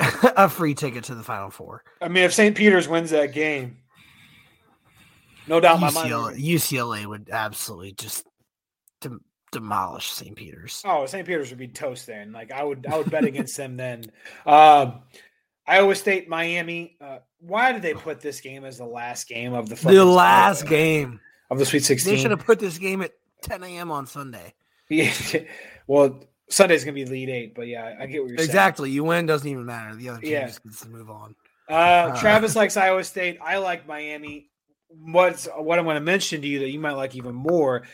<laughs> a free ticket to the Final Four. I mean, if St. Peter's wins that game, no doubt in my UCLA, mind. UCLA would absolutely just demolish St. Peter's. Oh, St. Peter's would be toast then. Like I would, I would bet against them then. Um, Iowa State, Miami. Uh, why did they put this game as the last game of the The last game of the Sweet Sixteen? They should have put this game at 10 a.m. on Sunday. Yeah. <laughs> well, Sunday's gonna be lead eight, but yeah, I get what you're saying. Exactly. You win doesn't even matter. The other team Yeah. just to move on. Uh, Travis likes Iowa State. I like Miami. What's what I'm going to mention to you that you might like even more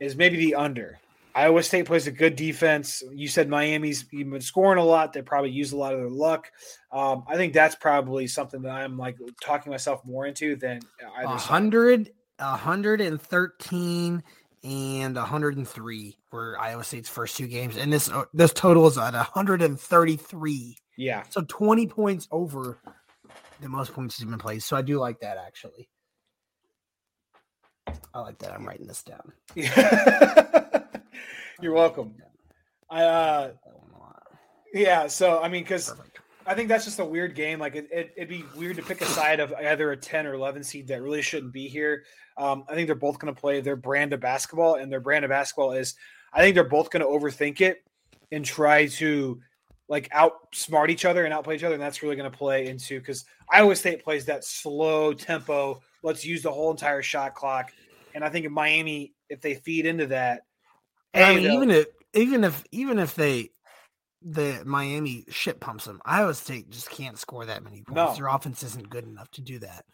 is maybe the under. Iowa State plays a good defense. You said Miami's been scoring a lot. They probably use a lot of their luck. Um, I think that's probably something that I'm like talking myself more into than either A side. hundred, a hundred and thirteen, and a hundred and three were Iowa State's first two games, and this uh, this total is at a hundred and thirty three. Yeah. So twenty points over the most points has been played. So I do like that actually. I like that. I'm writing this down. <laughs> You're welcome. I uh yeah, so I mean cuz I think that's just a weird game. Like it, it, it'd be weird to pick a side of either a 10 or 11 seed that really shouldn't be here. Um, I think they're both going to play their brand of basketball, and their brand of basketball is I think they're both going to overthink it and try to like outsmart each other and outplay each other, and that's really going to play into because Iowa State plays that slow tempo. Let's use the whole entire shot clock, and I think in Miami, if they feed into that, And mean, even if even if even if they the Miami shit pumps them, Iowa State just can't score that many points. No. Their offense isn't good enough to do that.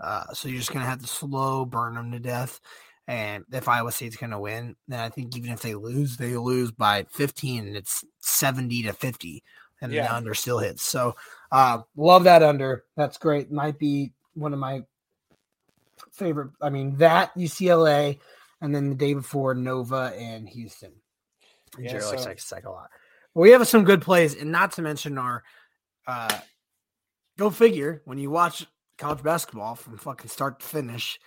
Uh, so you're just gonna have to slow burn them to death. And if Iowa State's gonna win, then I think even if they lose, they lose by 15, and it's 70 to 50, and Yeah. the under still hits. So uh, love that under. That's great. Might be one of my favorite. I mean that UCLA, and then the day before Nova and Houston. Yeah, likes so- that psych a lot. We have some good plays, and not to mention our uh go figure when you watch college basketball from fucking start to finish,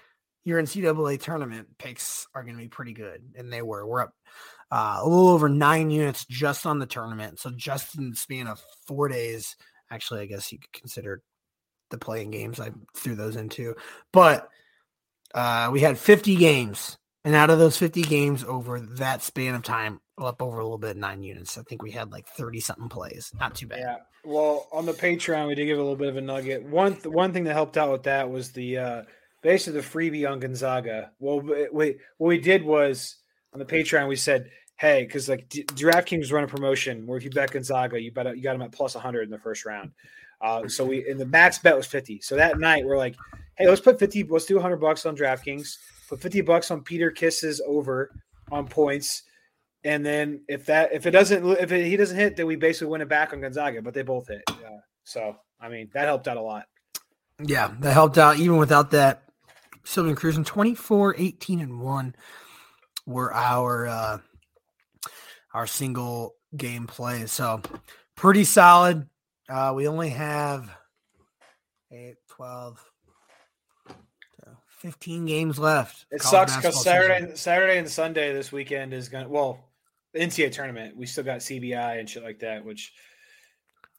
your NCAA tournament picks are gonna be pretty good. And they were. We're up uh, a little over nine units just on the tournament. So just in the span of four days, actually, I guess you could consider the playing games. I threw those into, but uh, we had 50 games, and out of those 50 games over that span of time, up over a little bit, nine units. I think we had like 30 something plays. Not too bad. Yeah. Well, on the Patreon, we did give a little bit of a nugget. One th- one thing that helped out with that was the uh basically the freebie on Gonzaga. Well, we, what we did was on the Patreon we said, hey, because like D- DraftKings run a promotion where if you bet Gonzaga, you bet you got them at plus 100 in the first round. Uh, so we and the max bet was 50. So that night we're like, hey, let's put 50. Let's do 100 bucks on DraftKings. Put 50 bucks on Peter Kisses over on points. And then if that if it doesn't if it, he doesn't hit, then we basically win it back on Gonzaga. But they both hit. Yeah. So I mean that helped out a lot. Yeah, that helped out even without that. Sylvan Cruising 24, 18, and 1 were our uh our single game plays. So pretty solid. Uh we only have 8, 12, so 15 games left. It College sucks because Saturday season. Saturday and Sunday this weekend is gonna well the NCAA tournament. We still got CBI and shit like that, which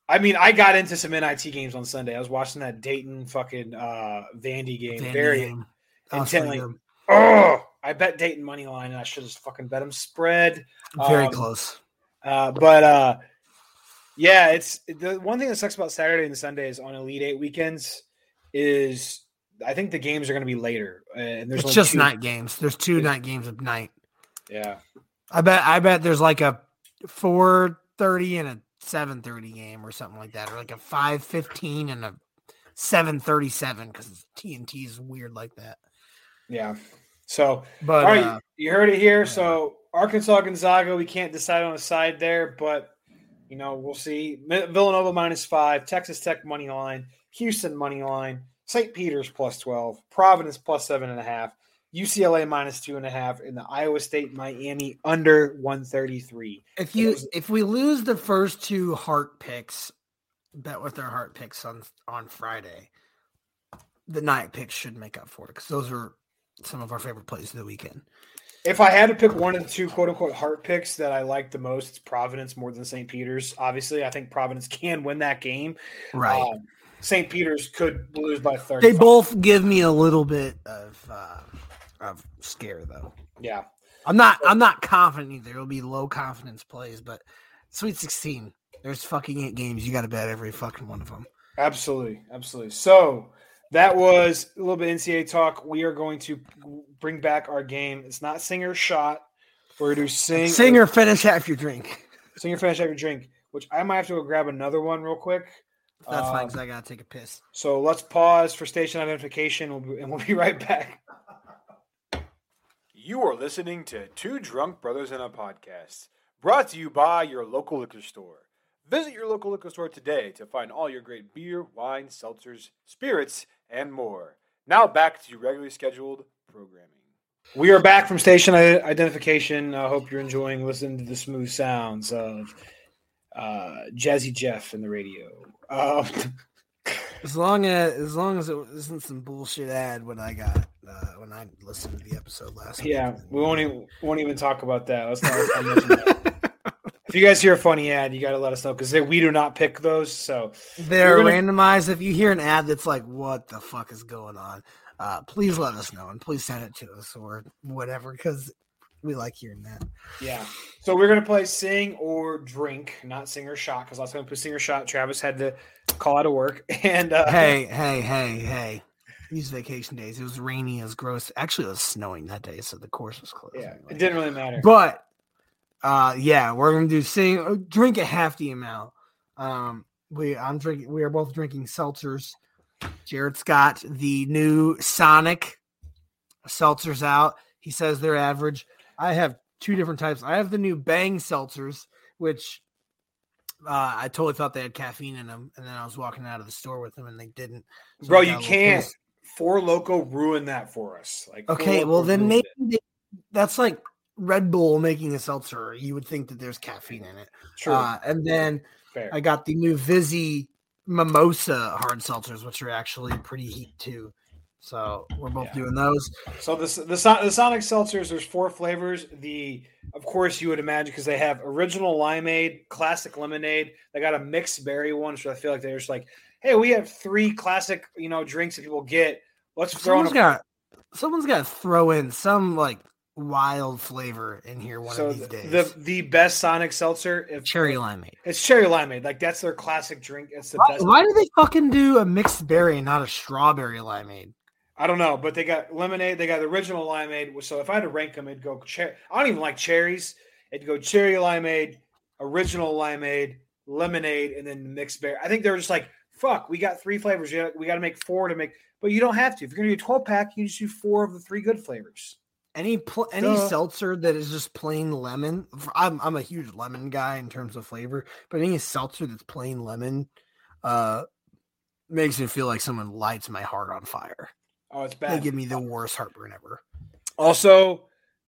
I mean, I got into some NIT games on Sunday. I was watching that Dayton fucking uh Vandy game Vandy very game. That was pretty intently. Oh, I bet Dayton money line, and I should have fucking bet them spread. Very Um, close. Uh, but uh, yeah, it's the one thing that sucks about Saturday and Sundays on Elite Eight weekends is I think the games are going to be later, and there's It's just two- night games. There's two night games of night. Yeah, I bet I bet there's like a 4:30 and a 7:30 game or something like that or like a 5:15 and a 7:37 cuz TNT is weird like that. yeah. So, But, all right, uh, you heard it here. So Arkansas Gonzaga, we can't decide on a side there, but you know we'll see. Villanova minus five, Texas Tech money line, Houston money line, St. Peter's plus twelve, Providence plus seven and a half, UCLA minus two and a half, and the Iowa State Miami under one thirty three. If you if we lose the first two heart picks, bet with our heart picks on on Friday, the night picks should make up for it because those are some of our favorite plays of the weekend. If I had to pick one of the two quote unquote heart picks that I like the most, it's Providence more than St. Peter's. Obviously, I think Providence <laughs> can win that game. Right. Um, St. Peter's could lose by 30. They both give me a little bit of uh, of scare though. Yeah. I'm not I'm not confident either. It'll be low confidence plays, but Sweet 16. There's fucking eight games. You got to bet every fucking one of them. Absolutely, absolutely. So that was a little bit NCAA talk. We are going to bring back our game. It's not singer shot. We're going to sing. Singer finish half your drink. Singer finish half your drink. Which I might have to go grab another one real quick. That's fine Um, because I gotta take a piss. So let's pause for station identification, we'll be- and we'll be <laughs> right back. You are listening to Two Drunk Brothers in a Podcast, brought to you by your local liquor store. Visit your local liquor store today to find all your great beer, wine, seltzers, spirits, and more. Now back to your regularly scheduled programming. We are back from station identification. I hope you're enjoying listening to the smooth sounds of uh, Jazzy Jeff in the radio. Um, As long as as long as it isn't some bullshit ad when I got uh, when I listened to the episode last week. Yeah, we won't even won't even talk about that. Let's not, mention that. If you guys hear a funny ad, you got to let us know because we do not pick those. So They're gonna- randomized. If you hear an ad that's like, "What the fuck is going on?" Uh, please let us know and please send it to us or whatever because we like hearing that. Yeah. So we're gonna play sing or drink, not sing or shot, because last time we put sing or shot, Travis had to call out of work. <laughs> And uh, hey, hey, hey, hey! These vacation days. It was rainy. It was gross. Actually, it was snowing that day, so the course was closed. yeah, it didn't really matter. But uh yeah, we're gonna do sing uh, drink a half the amount. Um we I'm drinking we are both drinking seltzers. Jared's got the new Sonic seltzers out. He says they're average. I have two different types. I have the new Bang seltzers, which uh, I totally thought they had caffeine in them, and then I was walking out of the store with them, and they didn't. So Bro, you can't. Four Loco ruined that for us. Like, Okay, well then maybe they- that's like Red Bull making a seltzer. You would think that there's caffeine in it. True. Uh, and then Fair. I got the new Vizzy Mimosa hard seltzers, which are actually pretty heat too. So we're both doing those. So the the, the Sonic seltzers, there's four flavors. The of course you would imagine because they have original limeade, classic lemonade. They got a mixed berry one, so I feel like they're just like, hey, we have three classic, you know, drinks that people get. Let's throw in Someone's a got someone's got to throw in some like wild flavor in here one so of these the, days. the the best Sonic seltzer, if cherry limeade. it's cherry limeade. Like that's their classic drink. It's the Why, best. why do they fucking do a mixed berry and not a strawberry limeade? I don't know, but they got lemonade. They got the original limeade. So if I had to rank them, it'd go. cherry. I don't even like cherries. It'd go cherry limeade, original limeade, lemonade, and then mixed berry. I think they're just like, fuck. We got three flavors. We got to make four to make. But you don't have to. If you're gonna do a 12 pack, you just do four of the three good flavors. Any pl- any Duh. seltzer that is just plain lemon. f- I'm I'm a huge lemon guy in terms of flavor, but any seltzer that's plain lemon, uh, makes me feel like someone lights my heart on fire. Oh, it's bad. They give me the worst heartburn ever. Also,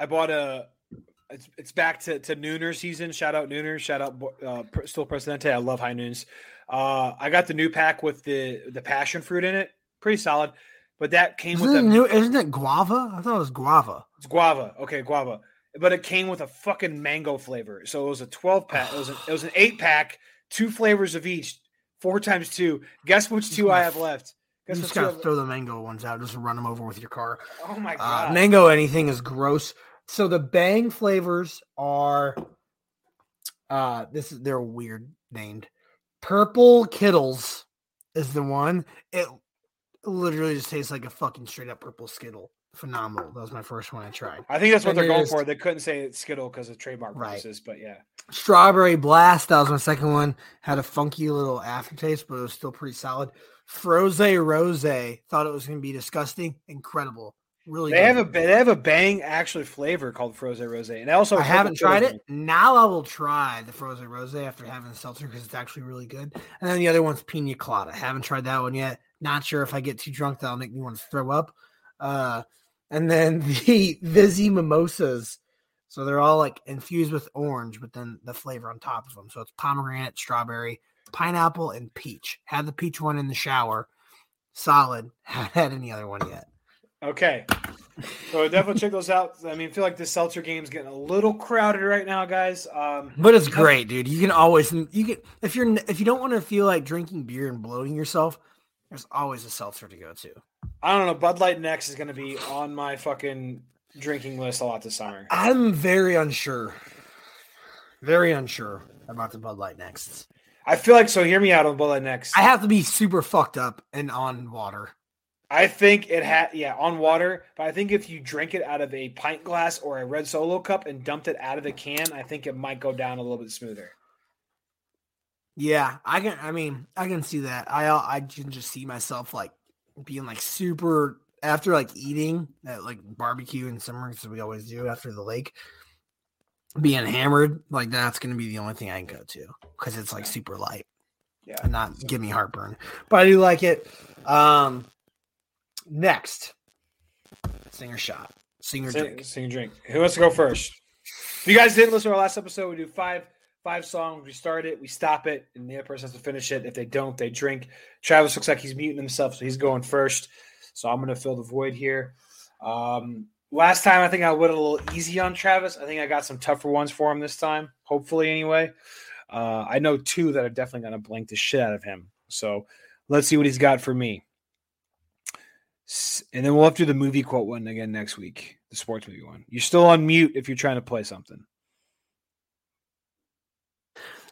I bought a. It's it's back to, to Nooner season. Shout out Nooner. Shout out uh, still Presidente. I love high noons. Uh, I got the new pack with the the passion fruit in it. Pretty solid. But that came Isn't with a new, isn't it guava? I thought it was guava. It's guava. Okay, guava. But it came with a fucking mango flavor. So it was a 12 pack. It was an, it was an 8 pack, two flavors of each, four times two. Guess which two I have left? You Guess just gotta throw the mango ones out. Just run them over with your car. Oh my Uh, god. mango anything is gross. So the bang flavors are uh this is they're weird named. Purple Kittles is the one. It literally just tastes like a fucking straight up purple Skittle. Phenomenal. That was my first one I tried. I think that's what And they're going for. They couldn't say it's Skittle because of trademark Right. purposes, but yeah. Strawberry Blast, that was my second one. Had a funky little aftertaste, but it was still pretty solid. Froze Rose, thought it was gonna be disgusting. Incredible. Really They good. have a they have a bang actually flavor called Froze Rose, and I also I haven't tried it. Now I will try the frozen rose after having the seltzer because it's actually really good. And then the other one's pina colada. I Haven't tried that one yet. Not sure if I get too drunk that'll make me want to throw up. Uh, and then <laughs> the Vizzy mimosas. So they're all like infused with orange, but then the flavor on top of them. So it's pomegranate, strawberry, pineapple, and peach. Had the peach one in the shower. Solid. <laughs> Haven't had any other one yet. Okay. So definitely check those out. I mean, I feel like this seltzer game's getting a little crowded right now, guys. Um, But it's great, dude. You can always you can if you're if you don't want to feel like drinking beer and bloating yourself, there's always a seltzer to go to. I don't know. Bud Light Next is going to be on my fucking drinking list a lot this summer. I'm very unsure. Very unsure about the Bud Light next. I feel like so. Hear me out on Bud Light Next. I have to be super fucked up and on water. I think it had yeah on water, but I think if you drink it out of a pint glass or a red solo cup and dumped it out of the can, I think it might go down a little bit smoother. Yeah, I can. I mean, I can see that. I I can just see myself like being like super after like eating at like barbecue in summer because we always do after the lake. Being hammered like that's gonna be the only thing I can go to because it's like super light. Yeah, and not give me heartburn. But I do like it. Um, next, singer shot, singer Sing, drink. sing drink. Who wants to go first? If you guys didn't listen to our last episode, we do five five songs. We start it, we stop it, and the other person has to finish it. If they don't, they drink. Travis looks like he's muting himself, so he's going first. So I'm going to fill the void here. Um, last time, I think I went a little easy on Travis. I think I got some tougher ones for him this time, hopefully, anyway. Uh, I know two that are definitely going to blank the shit out of him. So let's see what he's got for me. S- And then we'll have to do the movie quote one again next week, the sports movie one. You're still on mute if you're trying to play something.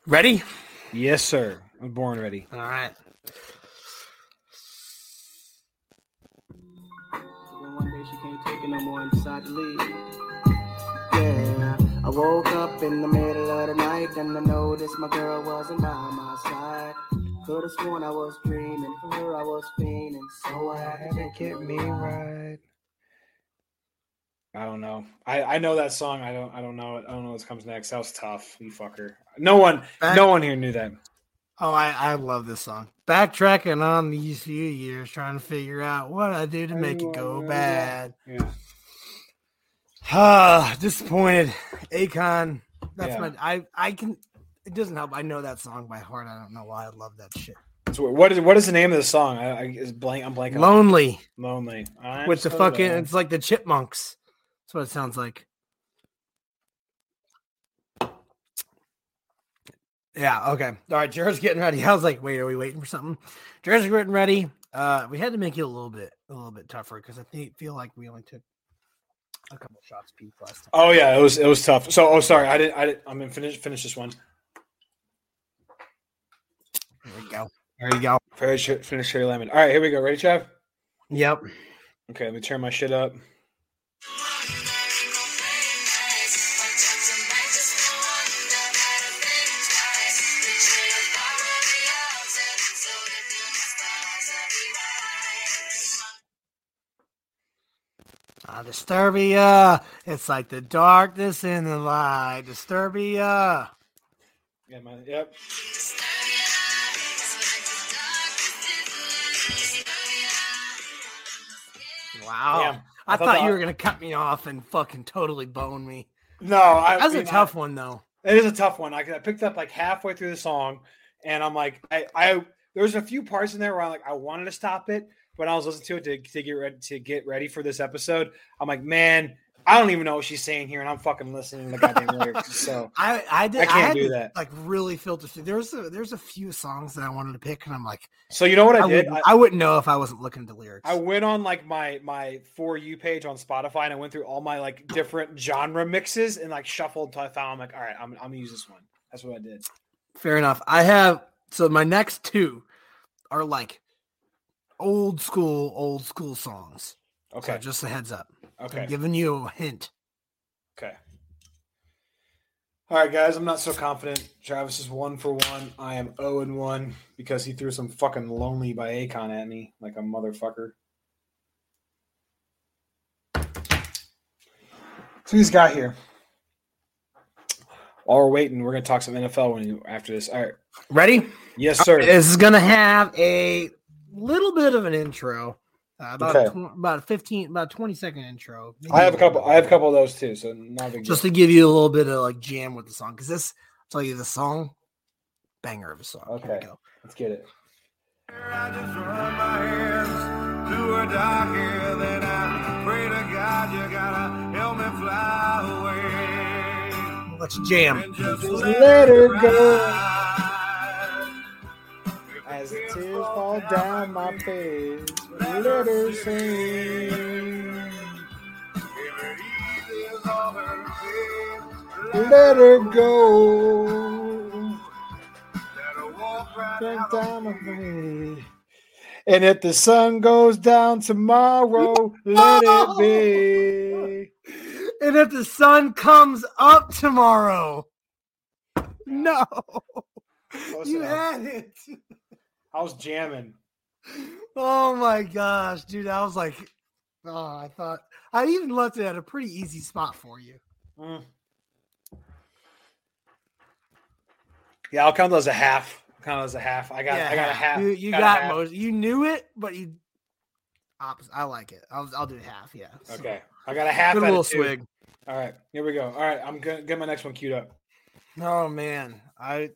Ready? Yes, sir. I'm born ready. All right. One day she can't take it no more and decide to leave. Yeah, I woke up in the middle of the night and I noticed my girl wasn't by my side. Could have sworn I was dreaming, for her I was fiending, so I had to get me right. I don't know. I, I know that song. I don't I don't know. I don't know what comes next. That was tough. You fucker. No one no one here knew that. Oh, I, I love this song. Backtracking on these few years, trying to figure out what I do to make it go bad. Yeah. Ah, <sighs> disappointed. Akon. That's Yeah. my. I I can. It doesn't help. I know that song by heart. I don't know why I love that shit. So what is what is the name of the song? I, I is blank. I'm blanking. Lonely Lonely. I'm with the fucking. It's like the Chipmunks. That's what it sounds like. Yeah. Okay. All right. Jared's getting ready. <laughs> I was like, wait, are we waiting for something? Jared's getting ready. Uh, we had to make it a little bit, a little bit tougher because I think feel like we only took a couple shots peak last time. Oh yeah, it was it was tough. So oh sorry, I didn't I didn't I'm gonna finish finish this one. There we go. There you go. Finish finish Cherry Lemon. All right, here we go. Ready, Trav? Yep. Okay, let me turn my shit up. Uh, Disturbia. It's like the darkness in the light. Disturbia. Yeah, my, yep. Wow. Damn. I, I thought thought, you were gonna cut me off and fucking totally bone me. No, I, That was I a mean, tough one though. It is a tough one. I, I picked up like halfway through the song, and I'm like, I, I there's a few parts in there where I like I wanted to stop it, but I was listening to it to, to get ready to get ready for this episode. I'm like, man, I don't even know what she's saying here, and I'm fucking listening to the goddamn <laughs> lyrics. So I I did I can't had do to, that. Like really filter through. There's a there's a few songs that I wanted to pick, and I'm like, So you know what I, did? Wouldn't, I, wouldn't know if I wasn't looking at the lyrics. I went on like my my for you page on Spotify and I went through all my like different genre mixes and like shuffled until I found I'm like, all right, I'm I'm gonna use this one. That's what I did. Fair enough. I have so my next two are like old school, old school songs. Okay. So just a heads up. Okay. I'm giving you a hint. Okay. All right, guys. I'm not so confident. Travis is one for one. I am 0 and 1 because he threw some fucking lonely by Akon at me like a motherfucker. So he's got here. While we're waiting, we're gonna talk some NFL when you after this. All right. Ready? Yes, sir. This is gonna have a little bit of an intro. Uh, about Okay. tw- about a 15 about 20 second intro. Maybe I have a couple. bit I have a couple of those too. So not big. just deal. to give you a little bit of like jam with the song because this I'll tell you the song banger of a song. Okay. go. Let's get it. To a dark air that I pray to God you gotta help me fly away. Let's jam. Just Let her go. As the tears fall down my face, let her sing. Let her go. Down my. And if the sun goes down tomorrow, let it oh! be. And if the sun comes up tomorrow, no, <laughs> you enough. had it. I was jamming. Oh my gosh, dude! I was like, oh, I thought I even left it at a pretty easy spot for you. Mm. Yeah, I'll count those a half. I'll count those a half. I got, I got a half. You, you got got half. most. You knew it, but you. Opposite. I like it. I'll, I'll do half. Yeah. So, Okay, I got a half. Good little swig. All right, here we go. All right, I'm gonna get my next one queued up. Oh man, I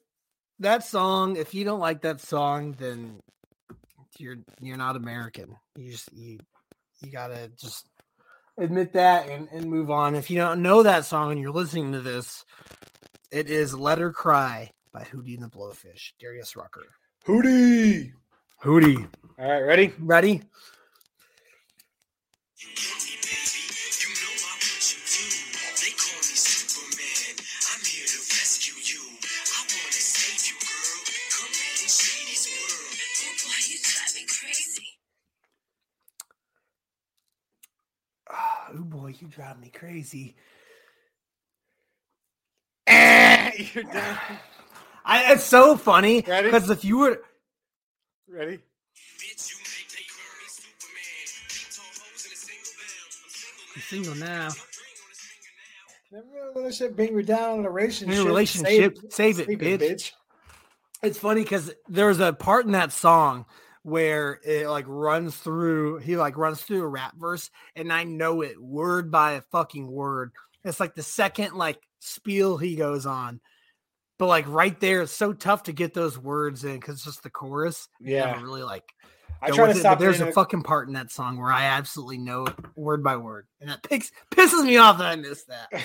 that song. If you don't like that song, then you're you're not American. You just you you gotta just admit that and, and move on. If you don't know that song and you're listening to this, it is "Let Her Cry" by Hootie and the Blowfish, Darius Rucker. Hootie. Hootie. All right, ready? Ready? You drive me crazy. <laughs> You're done. I, it's so funny because if you were Ready? I'm single now, Never let that shit bring me down in a relationship. in a relationship, save it, bitch. It's funny because there's a part in that song where it like runs through. He like runs through a rap verse, and I know it word by a fucking word. It's like the second like spiel he goes on, but like right there, it's so tough to get those words in because it's just the chorus. You Yeah. really like. I try to it, stop But there's a a- fucking part in that song where I absolutely know it word by word, and that picks, pisses me off that I missed that. <laughs>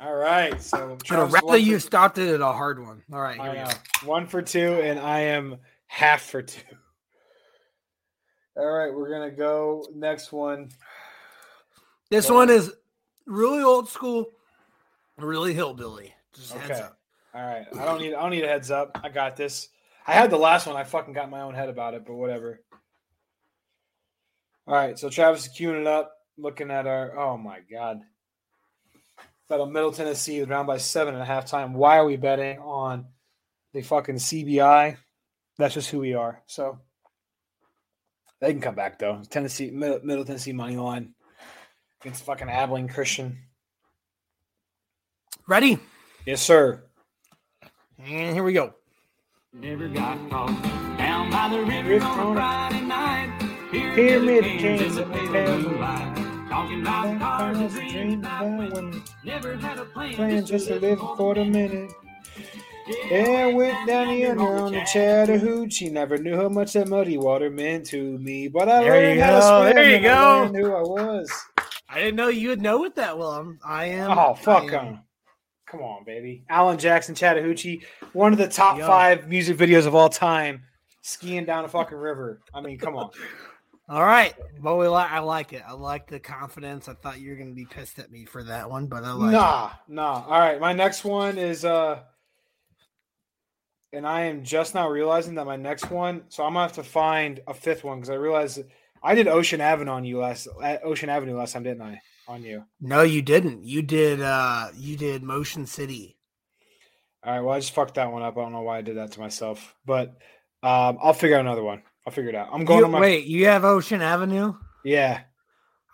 All right, so I'd rather you it at a hard one. All right, here we go. One for two, and I am half for two. All right, we're gonna go next one. This Go one ahead. is really old school, really hillbilly. Just heads Okay. up. All right. I don't need I don't need a heads up. I got this. I had the last one. I fucking got my own head about it, but whatever. All right. So Travis is queuing it up, looking at our oh my god. Bet on Middle Tennessee round by seven and a half time. Why are we betting on the fucking CBI? That's just who we are. So they can come back though. Tennessee Middle, Middle Tennessee money line against fucking Abilene Christian. Ready? Yes, sir. And here we go. Never got caught down by the river on a Friday night. Pyramid Kings Kings in the and pale pale moonlight. Talking about cars and dreams about women. Never had a plan, Playing just to live for for the minute. And went down the under on the Chattahoochee. Never knew how much that muddy water meant to me. But I There learned how to swim there you and I learned who I was. I didn't know you would know it that well. I'm, I am. Oh fuck am-! Come on, baby. Alan Jackson, Chattahoochee, one of the top Yo. five music videos of all time, skiing down a fucking river. I mean, come on. All right, but we like. I like it. I like the confidence. I thought you were gonna be pissed at me for that one, but I like. nah, nah. All right, my next one is uh, and I am just now realizing that my next one. So I'm gonna have to find a fifth one because I realized I did Ocean Avenue on you last Ocean Avenue last time, didn't I? On you. No, you didn't. You did. uh You did Motion City. All right. Well, I just fucked that one up. I don't know why I did that to myself, but um, I'll figure out another one. I'll figure it out. I'm going You- on my wait, you have Ocean Avenue. yeah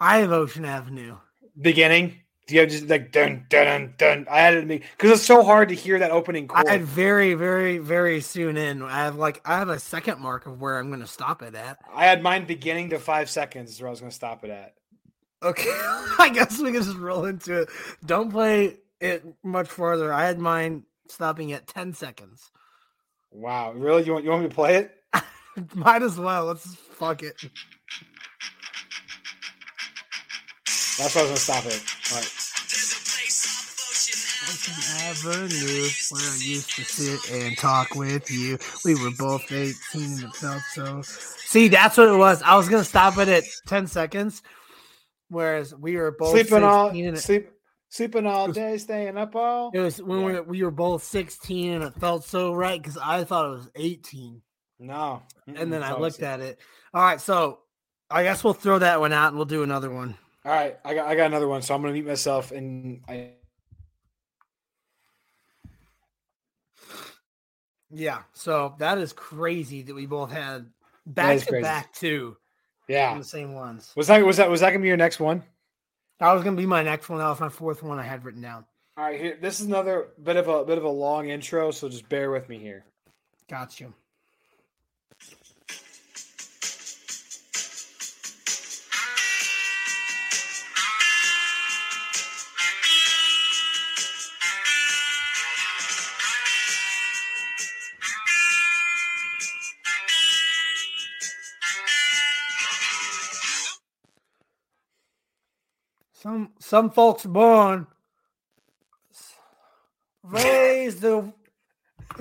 I have Ocean Avenue. beginning. You have just like dun dun dun dun? I added me because it's so hard to hear that opening chord. I had very, very, very soon in. I have like I have a second mark of where I'm going to stop it at. I had mine beginning to five seconds is where I was going to stop it at. Okay, <laughs> I guess we can just roll into it. Don't play it much farther. I had mine stopping at ten seconds. Wow, really? You want you want me to play it? <laughs> Might as well. Let's fuck it. That's why I was to stop it. All right. Avenue, where I used to sit and talk with you. We were both 18 and it felt so. See, that's what it was. I was gonna stop it at 10 seconds, whereas we were both Sleeping all and it, sleep sleeping all day, staying up all. it was when we, were, we were both 16 and it felt so right because I thought it was 18. No, And then I looked always- at it. All right, so I guess we'll throw that one out and we'll do another one. All right, I got I got another one, so I'm to mute myself and I. Yeah, so that is crazy that we both had back to crazy. back two Yeah. the same ones. Was that was that was that gonna be your next one? That was gonna be my next one. That was my fourth one I had written down. All right, here. This is another bit of a bit of a long intro, so just bear with me here. Got you. Some some folks born raise the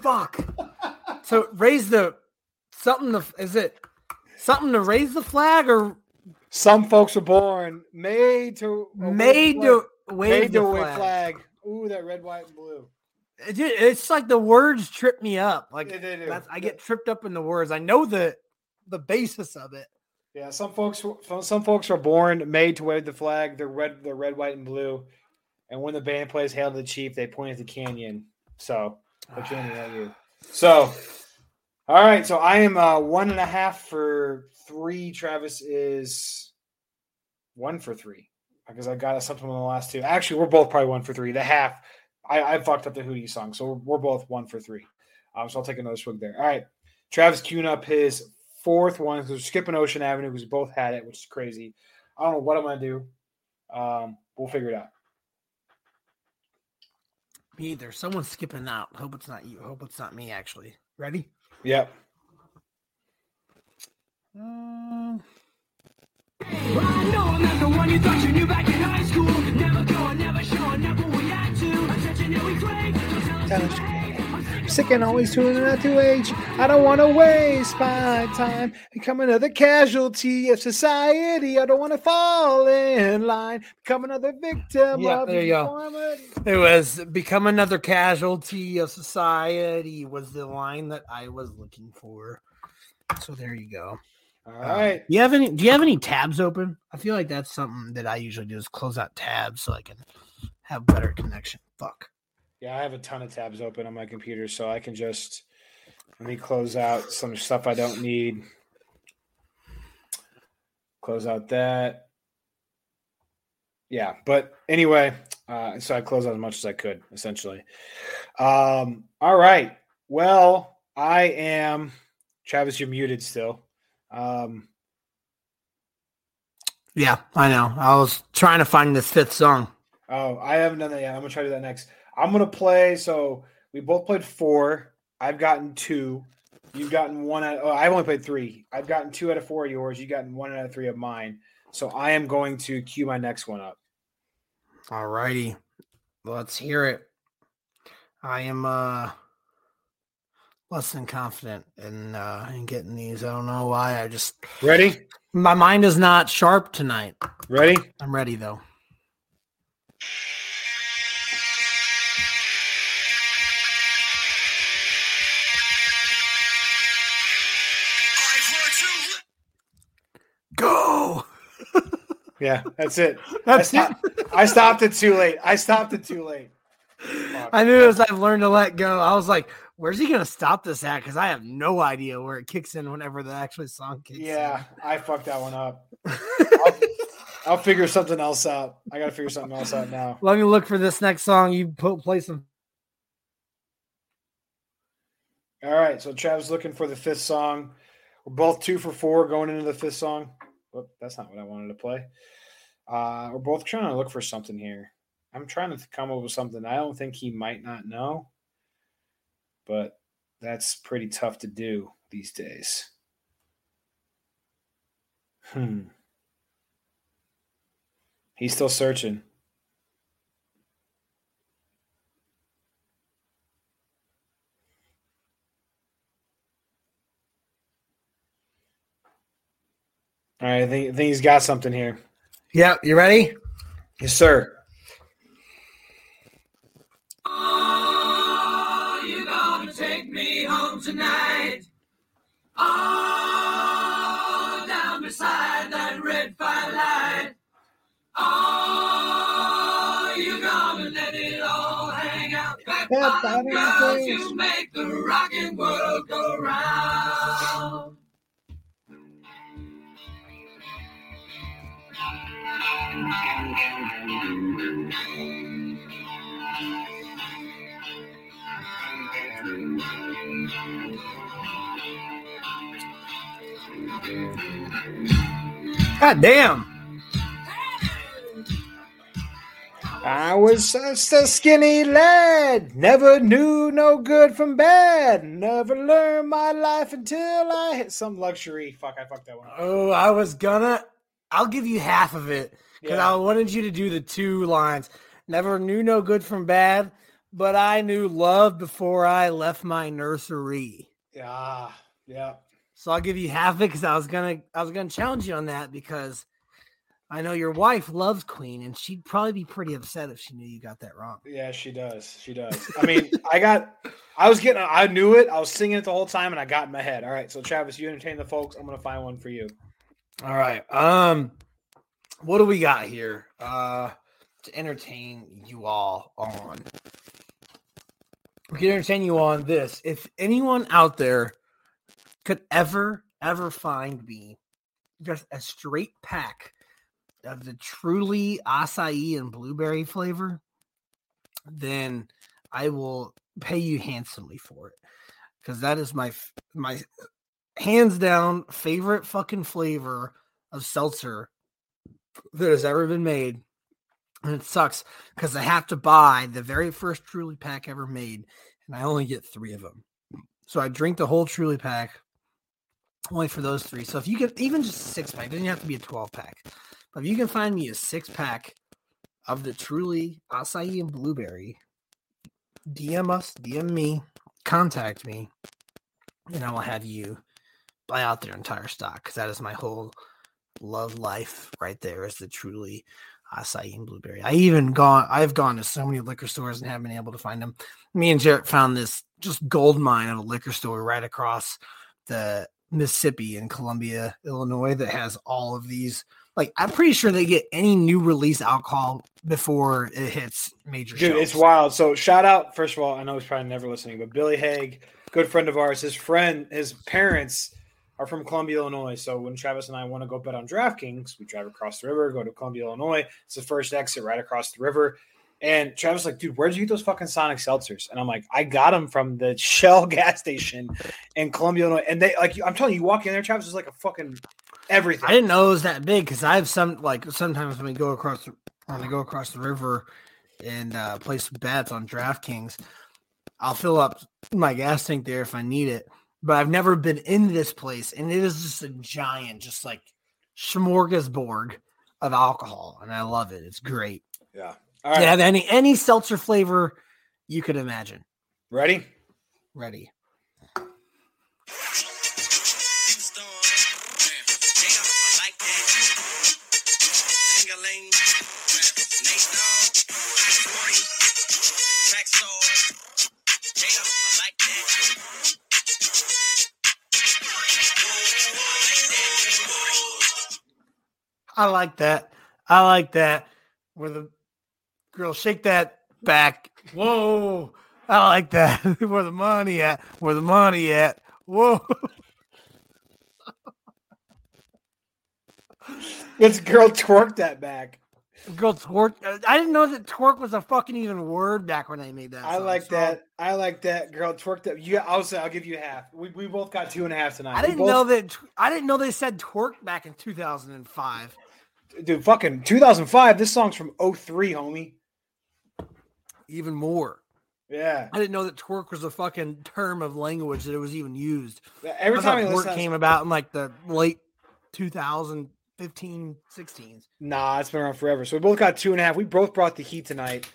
fuck. So raise the something to is it something to raise the flag or Some folks were born made to made to wave made the to flag? flag. Ooh, that red, white, and blue. It it's like the words trip me up. Like Yeah, they do. that's, I get tripped up in the words. I know the the basis of it. Yeah, some folks some folks are born made to wave the flag. They're red, they're red, white, and blue. And when the band plays "Hail to the Chief," they point at the canyon. So the canyon at you. So, all right. So I am uh, one and a half for three. Travis is one for three because I got a something on the last two. Actually, we're both probably one for three. The half, I, I fucked up the Hootie song, so we're, we're both one for three. Um, so I'll take another swig there. All right, Travis queuing up his fourth one because we're skipping Ocean Avenue because we both had it, which is crazy. I don't know what I'm gonna do. Um, we'll figure it out. Me either. Someone's skipping out. Hope it's not you. Hope it's not me. Actually, ready? Yep. Um, I know I'm not the one you thought you knew back in high school. Never going, never showing up when we had to. Attention that we crave. So tell us Sick and always tuning out to age. I don't want to waste my time become another casualty of society. I don't want to fall in line, become another victim Yeah, of there you go. it was become another casualty of society was the line that I was looking for. So there you go. All right. Um, right. Do you have any? Do you have any tabs open? I feel like that's something that I usually do is close out tabs so I can have better connection. Fuck. Yeah, I have a ton of tabs open on my computer, so I can just let me close out some stuff I don't need. Close out that. Yeah, but anyway, uh, so I closed out as much as I could, essentially. Um, all right. Well, I am Travis. You're muted still. Um, Yeah, I know. I was trying to find this fifth song. Oh, I haven't done that yet. I'm gonna try to do that next. I'm gonna play. So we both played four. I've gotten two. You've gotten one out. Oh, I've only played three. I've gotten two out of four of yours. You've gotten one out of three of mine. So I am going to cue my next one up. All righty. Let's hear it. I am uh less than confident in uh in getting these. I don't know why. I just ready. My mind is not sharp tonight. Ready? I'm ready though. Go. Yeah, that's it. That's I, stopped, I stopped it too late. I stopped it too late. I knew as I've learned to let go, I was like, where's he gonna stop this at? Because I have no idea where it kicks in whenever the actual song kicks Yeah, I fucked that one up. I'll, <laughs> I'll figure something else out. I gotta figure something else out now. Let me look for this next song. You put play some All right, so Travis looking for the fifth song. We're both two for four going into the fifth song. Whoop, that's not what I wanted to play. Uh, we're both trying to look for something here. I'm trying to come up with something I don't think he might not know, but that's pretty tough to do these days. Hmm. He's still searching. All right, I think, I think he's got something here. Yeah, you ready? Yes, sir. Oh, you gonna take me home tonight? Oh, down beside that red firelight. Oh, you gonna let it all hang out. Back by the girls, you make the rocking world go round. God damn. I was just a skinny lad, never knew no good from bad, never learned my life until I hit some luxury. Fuck, I fucked that one. up. Oh, I was gonna. I'll give you half of it because Yeah. I wanted you to do the two lines. Never knew no good from bad, but I knew love before I left my nursery. Yeah, yeah. So I'll give you half of it because I was gonna I was gonna challenge you on that because I know your wife loves Queen and she'd probably be pretty upset if she knew you got that wrong. Yeah, she does. She does. I mean, I got, I was getting, I knew it. I was singing it the whole time, and I got in my head. All right, so Travis, you entertain the folks. I'm gonna find one for you. All right. Um, what do we got here? Uh, to entertain you all on. We can entertain you on this. If anyone out there could ever, ever find me just a straight pack of the truly acai and blueberry flavor, then I will pay you handsomely for it. Because that is my my hands down favorite fucking flavor of seltzer that has ever been made. And it sucks because I have to buy the very first Truly pack ever made, and I only get three of them. So I drink the whole Truly pack only for those three. So if you get even just a six pack, doesn't have to be a 12 pack. But if you can find me a six pack of the Truly acai and blueberry, DM us, DM me, contact me, and I will have you buy out their entire stock because that is my whole love life right there is the truly uh, acai and blueberry. I even gone I've gone to so many liquor stores and haven't been able to find them. Me and Jarrett found this just gold mine of a liquor store right across the Mississippi in Columbia, Illinois that has all of these. Like I'm pretty sure they get any new release alcohol before it hits major Dude, it's wild. So shout out, first of all, I know he's probably never listening, but Billy Haig, good friend of ours, his friend, his parents are from Columbia, Illinois. So when Travis and I want to go bet on DraftKings, we drive across the river, go to Columbia, Illinois. It's the first exit right across the river. And Travis like, dude, where'd you get those fucking Sonic seltzers? And I'm like, I got them from the <laughs> Shell gas station in Columbia, Illinois. And they like, I'm telling you, you walk in there, Travis is like a fucking everything. I didn't know it was that big because I have some like sometimes when we go across when I go across the river and uh, play some bets on DraftKings, I'll fill up my gas tank there if I need it. But I've never been in this place, and it is just a giant, just like smorgasbord of alcohol, and I love it. It's great. Yeah. All right. They have any any seltzer flavor you could imagine. Ready? Ready. I like that. I like that. Where the girl shake that back. Whoa. I like that. <laughs> Where the money at? Where the money at? Whoa. <laughs> Let's girl twerk that back. Girl twerk. I didn't know that twerk was a fucking even word back when I made that. I song, like so that. I like that. Girl twerk that. You, I'll say I'll give you half. We, we both got two and a half tonight. I didn't both- know that. I didn't know they said twerk back in 2005. Dude. Fucking 2005. This song's from 03, homie. Even more. Yeah. I didn't know that twerk was a fucking term of language that it was even used. Every I time twerk listen came about in like the late 2015, 16s. Nah, it's been around forever. So we both got two and a half. We both brought the heat tonight.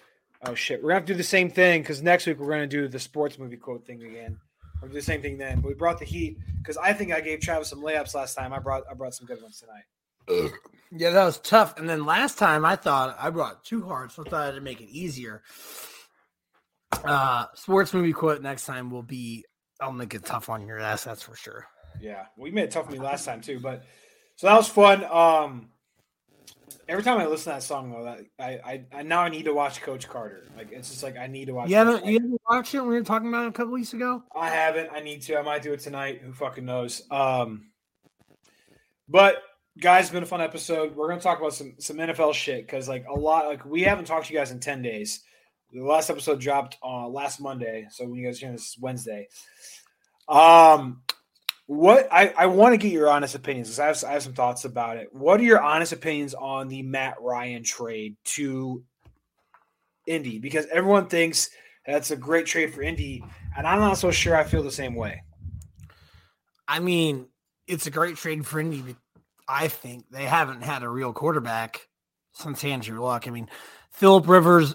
Oh shit, we're gonna have to do the same thing because next week we're gonna do the sports movie quote thing again. We'll do the same thing then. But we brought the heat because I think I gave Travis some layups last time. I brought I brought some good ones tonight. Yeah, that was tough. And then last time I thought I brought two hard, so I thought I'd make it easier. Uh sports movie quote next time will be I'll make it tough on your ass, that's for sure. Yeah, we made it tough for me last time too. But so that was fun. Um, every time I listen to that song though, that I, I I now I need to watch Coach Carter. Like it's just like I need to watch. You Coach you haven't watched it? When we were talking about it a couple weeks ago. I haven't. I need to. I might do it tonight. Who fucking knows? Um, but guys, it's been a fun episode. We're gonna talk about some some NFL shit because like a lot like we haven't talked to you guys in ten days. The last episode dropped uh, last Monday, so when you guys hearing this is Wednesday. Um, what I I want to get your honest opinions because I have I have some thoughts about it. What are your honest opinions on the Matt Ryan trade to Indy? Because everyone thinks that's a great trade for Indy, and I'm not so sure I feel the same way. I mean, it's a great trade for Indy. I think they haven't had a real quarterback since Andrew Luck. I mean, Philip Rivers.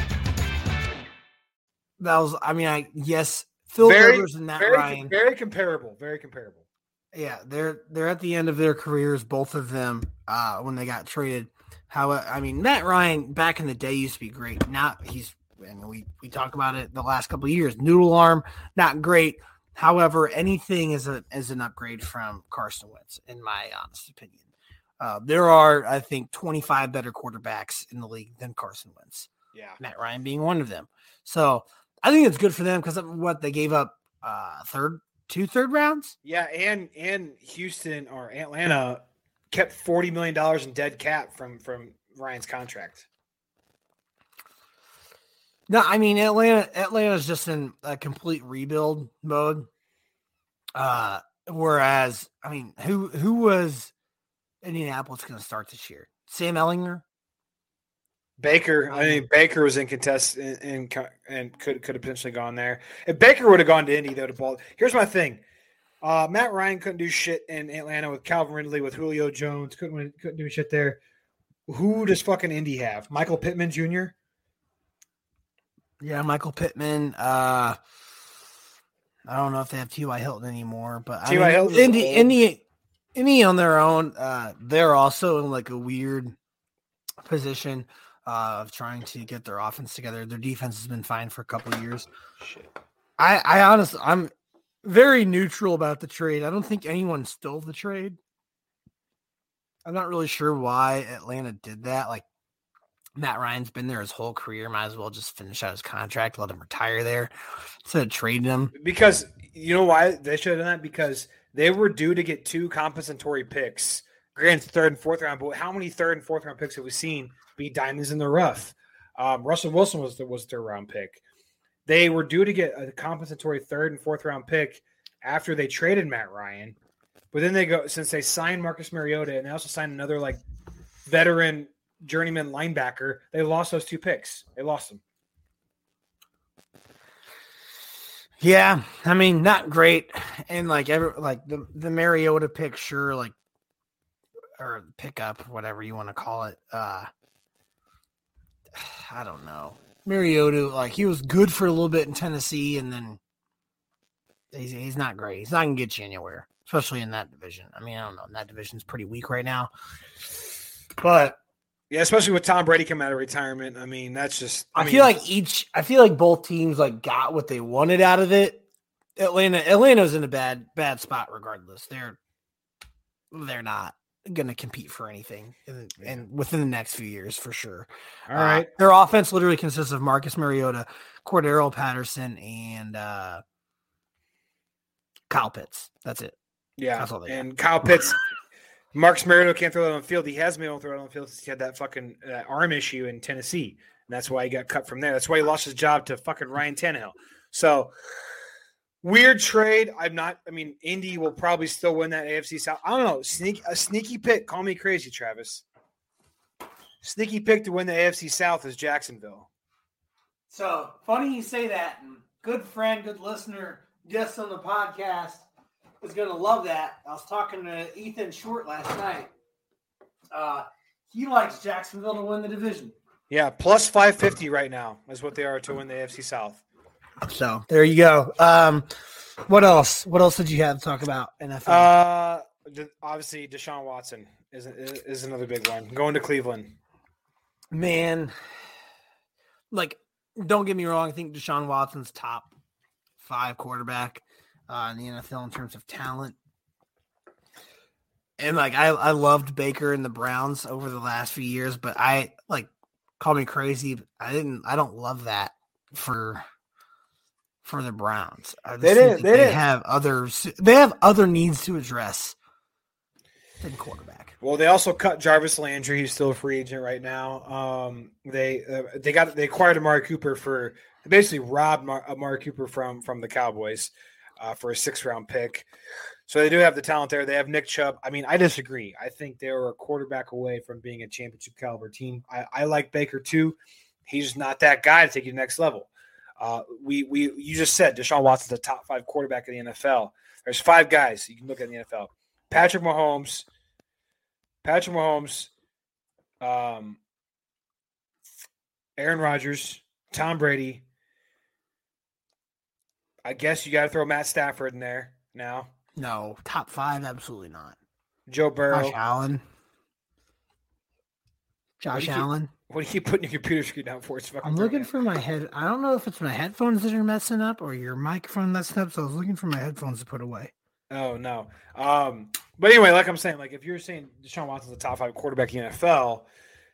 That was, I mean, I yes, Phil very, Rivers and Matt very, Ryan. very comparable. Very comparable. Yeah, they're they're at the end of their careers, both of them, uh, when they got traded. How I mean, Matt Ryan back in the day used to be great. Now he's, and we we talk about it the last couple of years. Noodle arm, not great. However, anything is a is an upgrade from Carson Wentz, in my honest opinion. Uh, there are, I think, 25 better quarterbacks in the league than Carson Wentz. Yeah, Matt Ryan being one of them. So I think it's good for them because what they gave up uh, third, two third rounds. Yeah, and and Houston or Atlanta kept forty million dollars in dead cap from from Ryan's contract. No, I mean Atlanta. Atlanta's just in a complete rebuild mode. Uh, whereas, I mean, who who was Indianapolis going to start this year? Sam Ehlinger. Baker, I mean Baker was in contest and and, and could could have potentially gone there. If Baker would have gone to Indy, though to balled. Here's my thing: uh, Matt Ryan couldn't do shit in Atlanta with Calvin Ridley, with Julio Jones, couldn't win, couldn't do shit there. Who does fucking Indy have? Michael Pittman Jr. Yeah, Michael Pittman. Uh, I don't know if they have T.Y. Hilton anymore, but I mean, Hilton's Indy. Indy, Any on their own, uh, they're also in like a weird position uh, of trying to get their offense together. Their defense has been fine for a couple of years. Shit. I, I honestly, I'm very neutral about the trade. I don't think anyone stole the trade. I'm not really sure why Atlanta did that. Like Matt Ryan's been there his whole career. Might as well just finish out his contract, let him retire there instead of trading him. Because you know why they should have done that? Because they were due to get two compensatory picks, granted third and fourth round. But how many third and fourth round picks have we seen be diamonds in the rough? Um, Russell Wilson was the was third round pick. They were due to get a compensatory third and fourth round pick after they traded Matt Ryan. But then they go since they signed Marcus Mariota and they also signed another like veteran journeyman linebacker, they lost those two picks. They lost them. Yeah, I mean, not great. And like every like the the Mariota pick, sure, like or the pickup, whatever you want to call it. Uh I don't know. Mariota, like he was good for a little bit in Tennessee, and then he's he's not great. He's not gonna get you anywhere, especially in that division. I mean, I don't know. That division's pretty weak right now. But Yeah, especially with Tom Brady coming out of retirement. I mean, that's just I, mean, feel like each I feel like both teams like got what they wanted out of it. Atlanta Atlanta's in a bad bad spot regardless. They're they're not gonna compete for anything in, in within the next few years for sure. All right. Uh, their offense literally consists of Marcus Mariota, Cordarrelle Patterson, and uh Kyle Pitts. That's it. Yeah, That's all they got. and Kyle Pitts, Marcus Mariota can't throw it on the field. He has been able to throw it on the field since he had that fucking uh, arm issue in Tennessee, and that's why he got cut from there. That's why he lost his job to fucking Ryan Tannehill. So weird trade. I'm not. I mean, Indy will probably still win that AFC South. I don't know. Sneak a sneaky pick. Call me crazy, Travis. Sneaky pick to win the AFC South is Jacksonville. So funny you say that. And good friend, good listener, guest on the podcast is going to love that. I was talking to Ethan Short last night. Uh, he likes Jacksonville to win the division. Yeah, plus five fifty right now is what they are to win the AFC South. So there you go. Um, what else? What else did you have to talk about? NFL. Uh, obviously Deshaun Watson is is another big one. Going to Cleveland. Man, like, don't get me wrong. I think Deshaun Watson's top five quarterback uh, in the NFL in terms of talent. And like, I, I loved Baker and the Browns over the last few years, but I like call me crazy. but I didn't. I don't love that for for the Browns. They didn't- they they didn't. have others. They have other needs to address than quarterback. Well, they also cut Jarvis Landry. He's still a free agent right now. Um, they uh, they got they acquired Amari Cooper for basically robbed Mar- Amari Cooper from from the Cowboys uh, for a six round pick. So they do have the talent there. They have Nick Chubb. I mean, I disagree. I think they were a quarterback away from being a championship caliber team. I, I like Baker too. He's not that guy to take you to the next level. Uh, we we you just said Deshaun Watson's the top five quarterback in the NFL. There's five guys you can look at in the NFL: Patrick Mahomes, Patrick Mahomes, um, Aaron Rodgers, Tom Brady. I guess you got to throw Matt Stafford in there now. No, top five, absolutely not. Joe Burrow. Josh Allen. Josh Allen. What do you keep putting your computer screen down for? It's fucking I'm looking for my head. I don't know if it's my headphones that are messing up or your microphone messing up. So I was looking for my headphones to put away. Oh no. Um, but anyway, like I'm saying, like if you're saying Deshaun Watson's the top five quarterback in the NFL,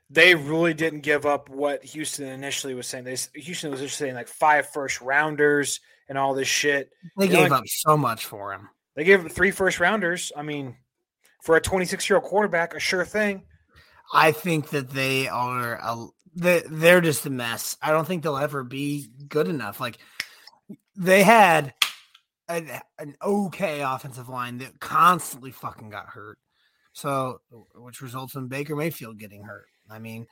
they really didn't give up what Houston initially was saying. They Houston was just saying like five first rounders and all this shit. They gave like, up so much for him. They gave him three first rounders. I mean, for a 26 year old quarterback, a sure thing. I think that they are a, they, they're just a mess. I don't think they'll ever be good enough. Like they had an, an okay offensive line that constantly fucking got hurt. So, which results in Baker Mayfield getting hurt. I mean,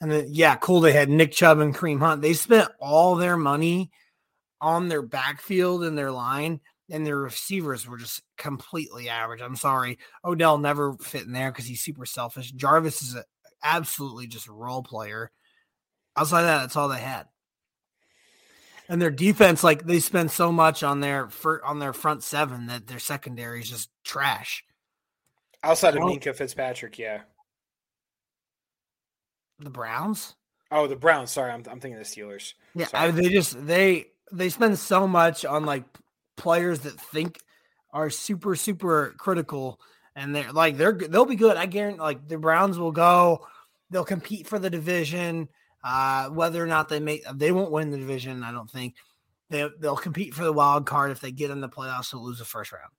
and then yeah, cool. They had Nick Chubb and Kareem Hunt. They spent all their money on their backfield and their line, and their receivers were just completely average. I'm sorry, Odell never fit in there because he's super selfish. Jarvis is a, absolutely just a role player. Outside of that, that's all they had. And their defense, like they spend so much on their on their front seven that their secondary is just trash. Outside of. Minkah Fitzpatrick, yeah. The Browns. Oh, the Browns. Sorry, I'm, I'm thinking the Steelers. Yeah, I, they just they they spend so much on like players that think are super super critical, and they're like they're they'll be good. I guarantee. Like the Browns will go, they'll compete for the division. Uh, whether or not they make they won't win the division, I don't think. They they'll compete for the wild card if they get in the playoffs. They'll lose the first round.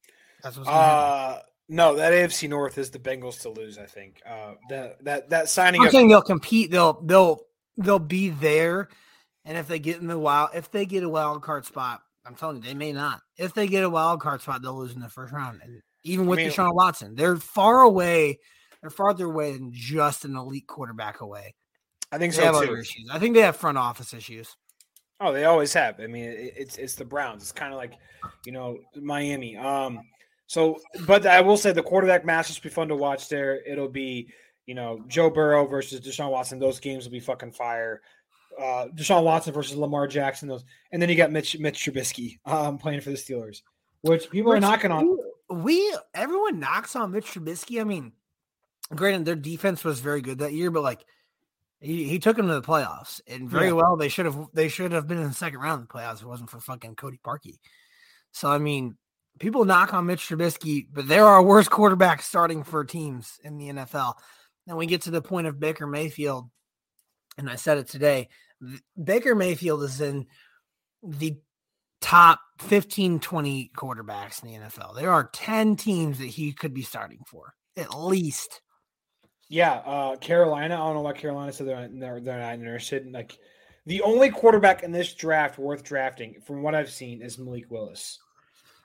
That's what's. Uh, no, that AFC North is the Bengals to lose. I think uh, that that that signing. I'm saying they'll compete. They'll they'll they'll be there, and if they get in the wild, if they get a wild card spot, I'm telling you, they may not. If they get a wild card spot, they'll lose in the first round. And even with mean- Deshaun Watson, they're far away. They're farther away than just an elite quarterback away. I think They so have too. other issues. I think they have front office issues. Oh, they always have. I mean, it's it's the Browns. It's kind of like, you know, Miami. Um, so, but I will say the quarterback matches will be fun to watch. There, it'll be, you know, Joe Burrow versus Deshaun Watson. Those games will be fucking fire. Uh, Deshaun Watson versus Lamar Jackson. Those, and then you got Mitch Mitch Trubisky um, playing for the Steelers, which people are Which knocking on. We everyone knocks on Mitch Trubisky. I mean, granted, their defense was very good that year, but like he, he took them to the playoffs, and very Yeah. well they should have they should have been in the second round of the playoffs if it wasn't for fucking Cody Parkey. So I mean, people knock on Mitch Trubisky, but there are worse quarterbacks starting for teams in the NFL. And we get to the point of Baker Mayfield, and I said it today. Baker Mayfield is in the top 15, 20 quarterbacks in the NFL. There are 10 teams that he could be starting for, at least. Yeah, uh, Carolina. I don't know why Carolina said they're not, they're, they're not interested. Like the only quarterback in this draft worth drafting, from what I've seen, is Malik Willis.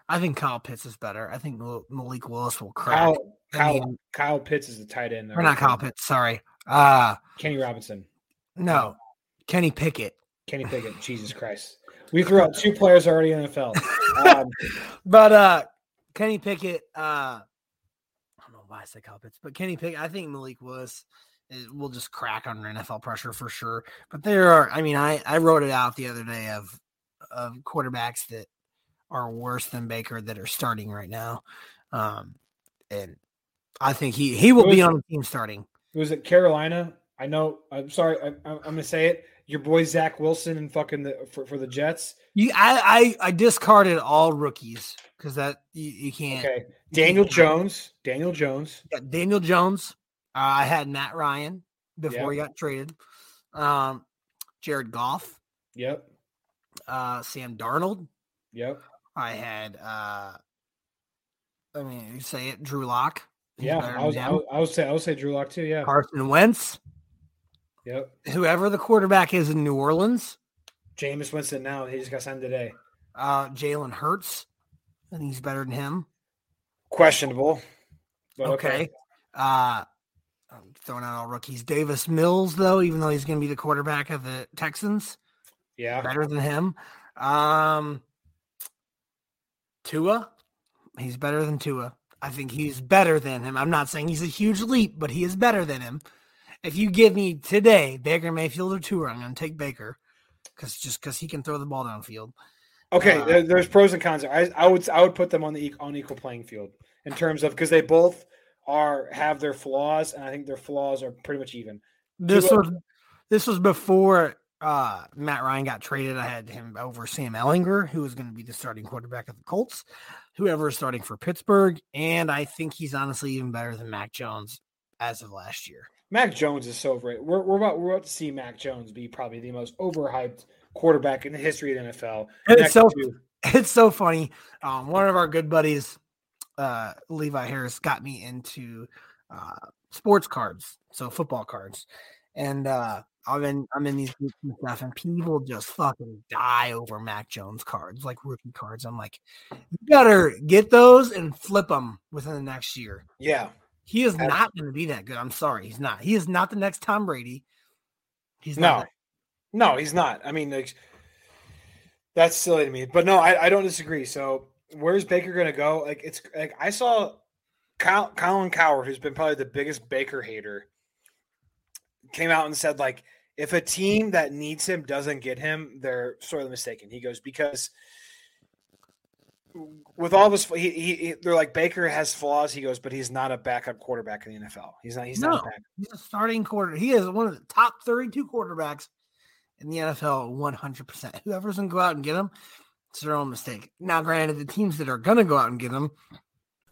I think Kyle Pitts is better. I think Malik Willis will crack. Kyle I mean- Kyle Pitts is the tight end. or not Kyle Pitts, sorry. Uh Kenny Robinson. No. Kenny Pickett. Kenny Pickett. Jesus Christ. We threw out two players already in the NFL. Um, <laughs> But uh Kenny Pickett, uh I don't know why I said Kyle but Kenny Pickett, I think Malik Willis is, will just crack under NFL pressure for sure. But there are, I mean, I I wrote it out the other day of of quarterbacks that are worse than Baker that are starting right now. Um and I think he he will be on the team starting. was it Carolina? I know. I'm sorry. I, going to say it. Your boy Zach Wilson and fucking the for, for the Jets. You, I, I I discarded all rookies because that you, you can't. Okay. Daniel Jones. Daniel Jones. Yeah, Daniel Jones. Uh, I had Matt Ryan before he got traded. Um, Jared Goff, Yep. uh, Sam Darnold. Yep. I had. uh I mean, you say it, Drew Lock. Yeah. I was. I, would- I would say. I would say Drew Lock too. Yeah. Carson Wentz. Yep. Whoever the quarterback is in New Orleans. Jameis Winston. Now he just got signed today. Uh, Jalen Hurts. I think he's better than him. Questionable. But okay. Uh I'm throwing out all rookies. Davis Mills, though, even though he's going to be the quarterback of the Texans, Yeah. better than him. Um Tua, he's better than Tua. I think he's better than him. I'm not saying he's a huge leap, but he is better than him. If you give me today Baker Mayfield or Tua, I'm going to take Baker because just because he can throw the ball downfield. Okay, Uh, there, there's pros and cons. I, I would I would put them on the on equal playing field in terms of because they both are have their flaws, and I think their flaws are pretty much even. This Tua- was this was before uh, Matt Ryan got traded. I had him over Sam Ehlinger, who was going to be the starting quarterback of the Colts. Whoever is starting for Pittsburgh, and I think he's honestly even better than Mac Jones as of last year. Mac Jones is so great. We're, we're about we're about to see Mac Jones be probably the most overhyped quarterback in the history of the NFL. And it's so to- it's so funny. Um, one of our good buddies, uh, Levi Harris, got me into uh, sports cards, so football cards, and uh, I'm in I'm in these groups and stuff, and people just fucking die over Mac Jones cards, like rookie cards. I'm like, you better get those and flip them within the next year. yeah, He is not going to be that good. I'm sorry, he's not. He is not the next Tom Brady. He's no, no, he's not. I mean, like, that's silly to me. But no, I, I don't disagree. So where's Baker going to go? Like, it's like I saw Kyle, Colin Cowherd, who's been probably the biggest Baker hater, came out and said like, if a team that needs him doesn't get him, they're sorely mistaken. He goes because with all of his, he, he, he- they're like Baker has flaws. He goes, but he's not a backup quarterback in the NFL. He's not. He's no, not a backup. he's a starting quarter. He is one of the top 32 quarterbacks in the NFL 100%. Whoever's going to go out and get him, it's their own mistake. Now, granted, the teams that are to go out and get him,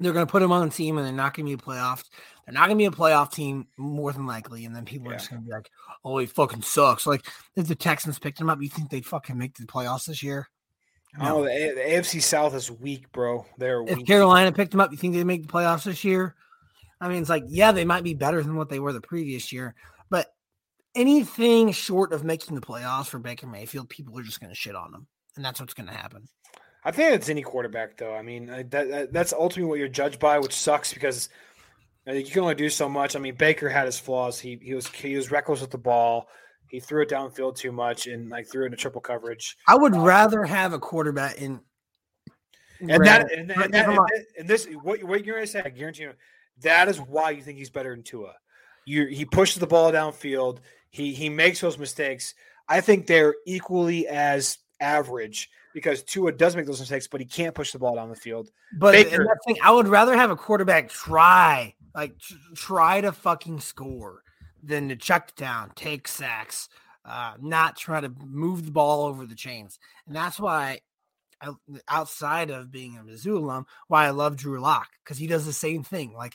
They're going to put him on the team and they're not going to be a playoff. They're not going to be a playoff team more than likely. And then people are just going to be like, oh, he fucking sucks. Like, if the Texans picked him up, you think they'd fucking make the playoffs this year? Oh, no, the, A- the AFC South is weak, bro. They're If weak. Carolina picked him up, you think they'd make the playoffs this year? I mean, it's like, yeah, they might be better than what they were the previous year, but anything short of making the playoffs for Baker Mayfield, people are just going to shit on them. And that's what's going to happen. I think it's any quarterback, though. I mean, that, that that's ultimately what you're judged by, which sucks because you can only do so much. I mean, Baker had his flaws. He he was he was reckless with the ball. He threw it downfield too much and like threw it into triple coverage. I would rather have a quarterback in. And that and, and, that, and, and this what what you're gonna say, I guarantee you, that is why you think he's better than Tua. You he pushes the ball downfield. He he makes those mistakes. I think they're equally as average because Tua does make those mistakes, but he can't push the ball down the field. But and Baker, the thing, I would rather have a quarterback try, like tr- try to fucking score, than to chuck down, take sacks, uh, not try to move the ball over the chains. And that's why, I, outside of being a Mizzou alum, why I love Drew Lock because he does the same thing. Like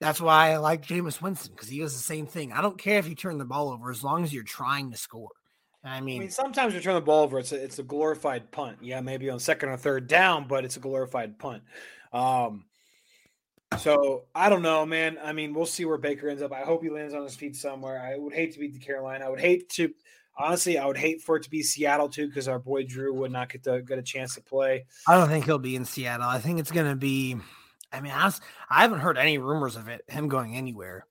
that's why I like Jameis Winston because he does the same thing. I don't care if you turn the ball over as long as you're trying to score. I I mean, mean, sometimes you turn the ball over. It's a, it's a glorified punt. Yeah, maybe on second or third down, but it's a glorified punt. Um, so I don't know, man. I mean, we'll see where Baker ends up. I hope he lands on his feet somewhere. I would hate to beat the Carolina. I would hate to, honestly, I would hate for it to be Seattle too, because our boy Drew would not get the get a chance to play. I don't think he'll be in Seattle. I think it's going to be. I mean, I, was, I haven't heard any rumors of it him going anywhere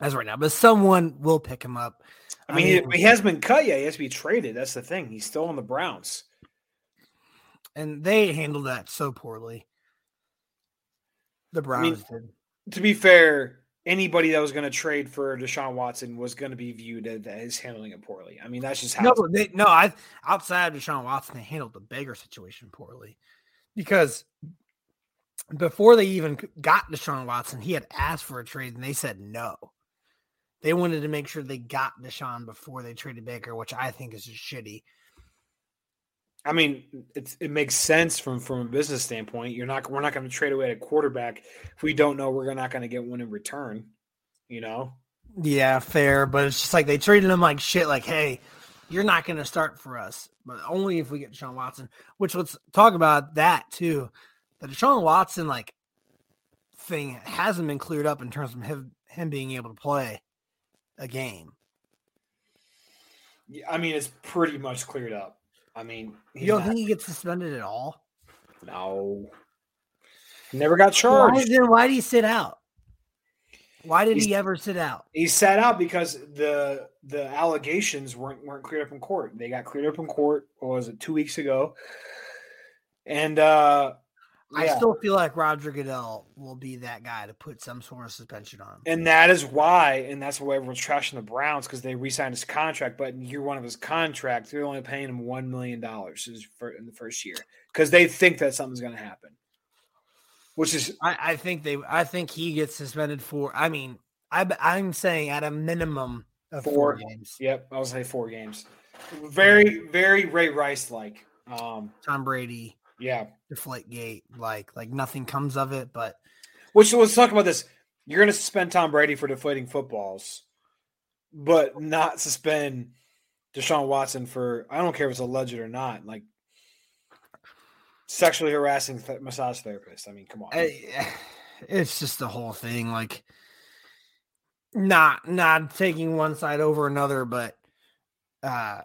as right now, but someone will pick him up. I mean, he, he hasn't been cut yet. He has to be traded. That's the thing. He's still on the Browns. and they handled that so poorly. The I mean, Browns did. to be fair, anybody that was going to trade for Deshaun Watson was going to be viewed as, as handling it poorly. I mean, that's just how. No, they, no, I outside of Deshaun Watson, they handled the Baker situation poorly because before they even got Deshaun Watson, he had asked for a trade and they said no. They wanted to make sure they got Deshaun before they traded Baker, which I think is just shitty. I mean, it's, it makes sense from from a business standpoint. You're not we're not going to trade away a quarterback if we don't know we're not going to get one in return. You know, Yeah, fair, but it's just like they treated him like shit. Like, hey, you're not going to start for us, but only if we get Deshaun Watson. Which let's talk about that too. The Deshaun Watson like thing hasn't been cleared up in terms of him him being able to play a game. I mean, it's pretty much cleared up. I mean, You don't not- think he gets suspended at all? no, never got Why, charged. then why did he sit out? Why did He's- he ever sit out? He sat out because the the allegations weren't weren't cleared up in court. They got cleared up in court. What was it? Two weeks ago, and uh I still feel like Roger Goodell will be that guy to put some sort of suspension on him. And that is why, and that's why everyone's trashing the Browns because they re-signed his contract. But in year one of his contract, they're only paying him one million dollars in the first year because they think that something's going to happen. Which is, I, I think they. I think he gets suspended for. I mean, I, I'm saying at a minimum of four, Four. games. yep, I was say four games. Very, very Ray Rice like. Um, Tom Brady, yeah. deflate gate, like like nothing comes of it. But Which let's talk about this. You're going to suspend Tom Brady for deflating footballs, but not suspend Deshaun Watson for I don't care if it's alleged or not. Like sexually harassing th- massage therapist. I mean, come on. I, <sighs> it's just the whole thing. Like not not taking one side over another, but uh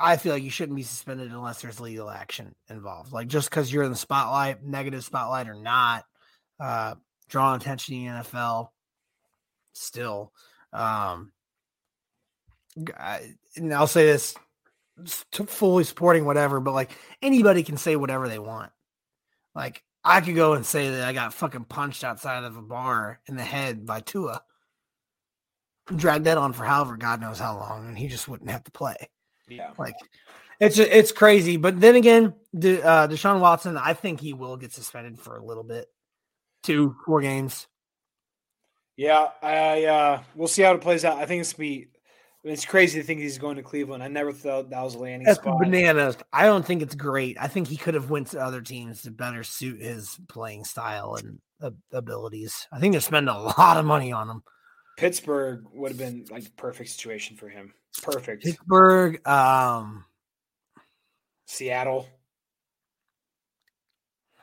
I feel like you shouldn't be suspended unless there's legal action involved. Like just because you're in the spotlight, negative spotlight or not, uh, drawing attention to the NFL. Still, um, I- and I'll say this, to fully supporting whatever, but like anybody can say whatever they want. Like I could go and say that I got fucking punched outside of a bar in the head by Tua. Drag that on for however God knows how long, and he just wouldn't have to play. Yeah. Like it's it's crazy. But then again, De, uh, Deshaun Watson, I think he will get suspended for a little bit, two, four games. Yeah, I uh we'll see how it plays out. I think it's be it's crazy to think he's going to Cleveland. I never thought that was a landing That's spot. bananas. I don't think it's great. I think he could have went to other teams to better suit his playing style and uh, abilities. I think they're spending a lot of money on him. Pittsburgh would have been like the perfect situation for him. Perfect. Pittsburgh, um, Seattle.